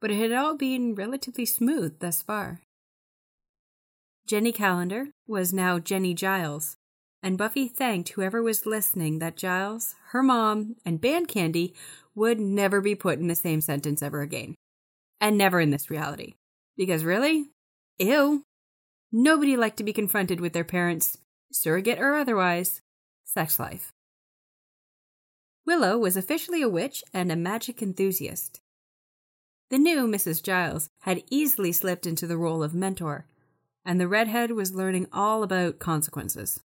but it had all been relatively smooth thus far. Jenny Calendar was now Jenny Giles, and Buffy thanked whoever was listening that Giles, her mom, and Band Candy would never be put in the same sentence ever again. And never in this reality. Because really? Ew. Nobody liked to be confronted with their parents, surrogate or otherwise, sex life. Willow was officially a witch and a magic enthusiast. The new Mrs. Giles had easily slipped into the role of mentor and the redhead was learning all about consequences.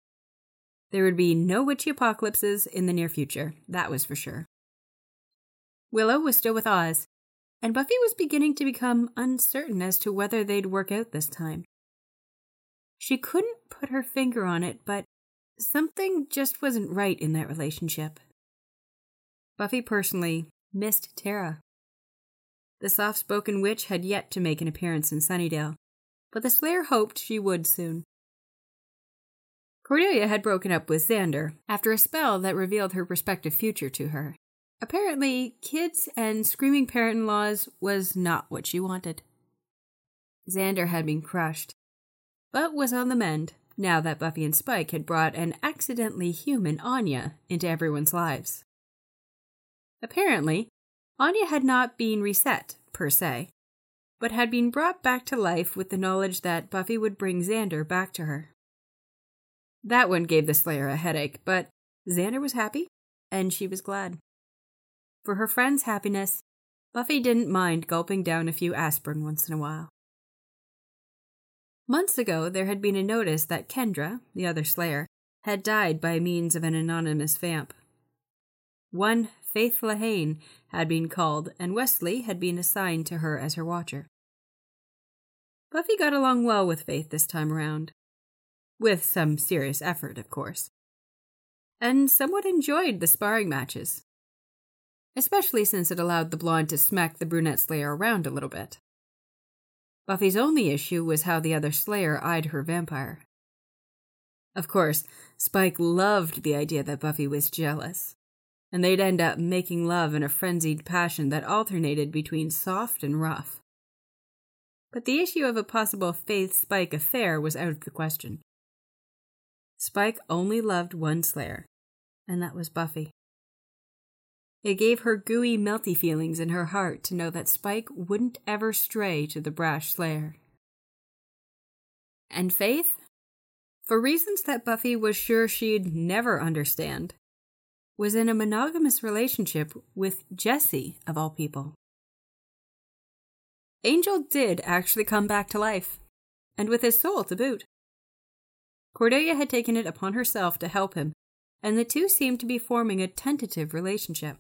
There would be no witchy apocalypses in the near future, that was for sure. Willow was still with Oz, and Buffy was beginning to become uncertain as to whether they'd work out this time. She couldn't put her finger on it, but something just wasn't right in that relationship. Buffy personally missed Tara. The soft spoken witch had yet to make an appearance in Sunnydale, but the Slayer hoped she would soon. Cordelia had broken up with Xander after a spell that revealed her prospective future to her. Apparently, kids and screaming parent in laws was not what she wanted. Xander had been crushed, but was on the mend now that Buffy and Spike had brought an accidentally human Anya into everyone's lives. Apparently, Anya had not been reset, per se, but had been brought back to life with the knowledge that Buffy would bring Xander back to her. That one gave the Slayer a headache, but Xander was happy, and she was glad. For her friend's happiness, Buffy didn't mind gulping down a few aspirin once in a while. Months ago, there had been a notice that Kendra, the other Slayer, had died by means of an anonymous vamp. One Faith Lehane had been called, and Wesley had been assigned to her as her watcher. Buffy got along well with Faith this time around. With some serious effort, of course. And somewhat enjoyed the sparring matches. Especially since it allowed the blonde to smack the brunette Slayer around a little bit. Buffy's only issue was how the other Slayer eyed her vampire. Of course, Spike loved the idea that Buffy was jealous, and they'd end up making love in a frenzied passion that alternated between soft and rough but the issue of a possible Faith Spike affair was out of the question. Spike only loved one Slayer, and that was Buffy. It gave her gooey, melty feelings in her heart to know that Spike wouldn't ever stray to the brash Slayer. And Faith? For reasons that Buffy was sure she'd never understand, was in a monogamous relationship with Jesse, of all people. Angel did actually come back to life, and with his soul to boot. Cordelia had taken it upon herself to help him, and the two seemed to be forming a tentative relationship.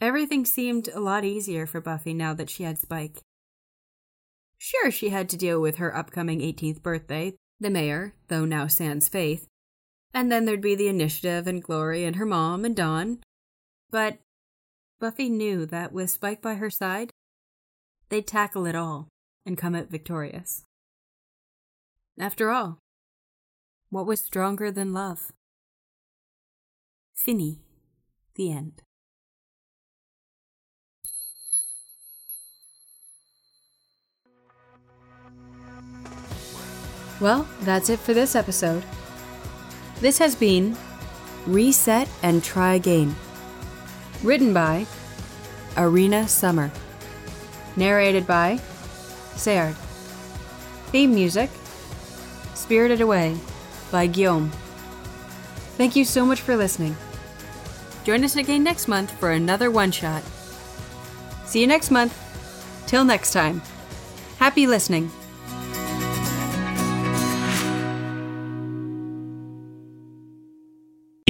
Everything seemed a lot easier for Buffy now that she had Spike. Sure, she had to deal with her upcoming 18th birthday, the mayor, though now sans faith, and then there'd be the initiative and Glory and her mom and Dawn. But Buffy knew that with Spike by her side, they'd tackle it all and come out victorious. After all, what was stronger than love? Finny, the end. Well, that's it for this episode. This has been Reset and Try Again Written by Arena Summer. Narrated by Sayard. Theme music Spirited Away by Guillaume. Thank you so much for listening. Join us again next month for another one shot. See you next month. Till next time. Happy listening.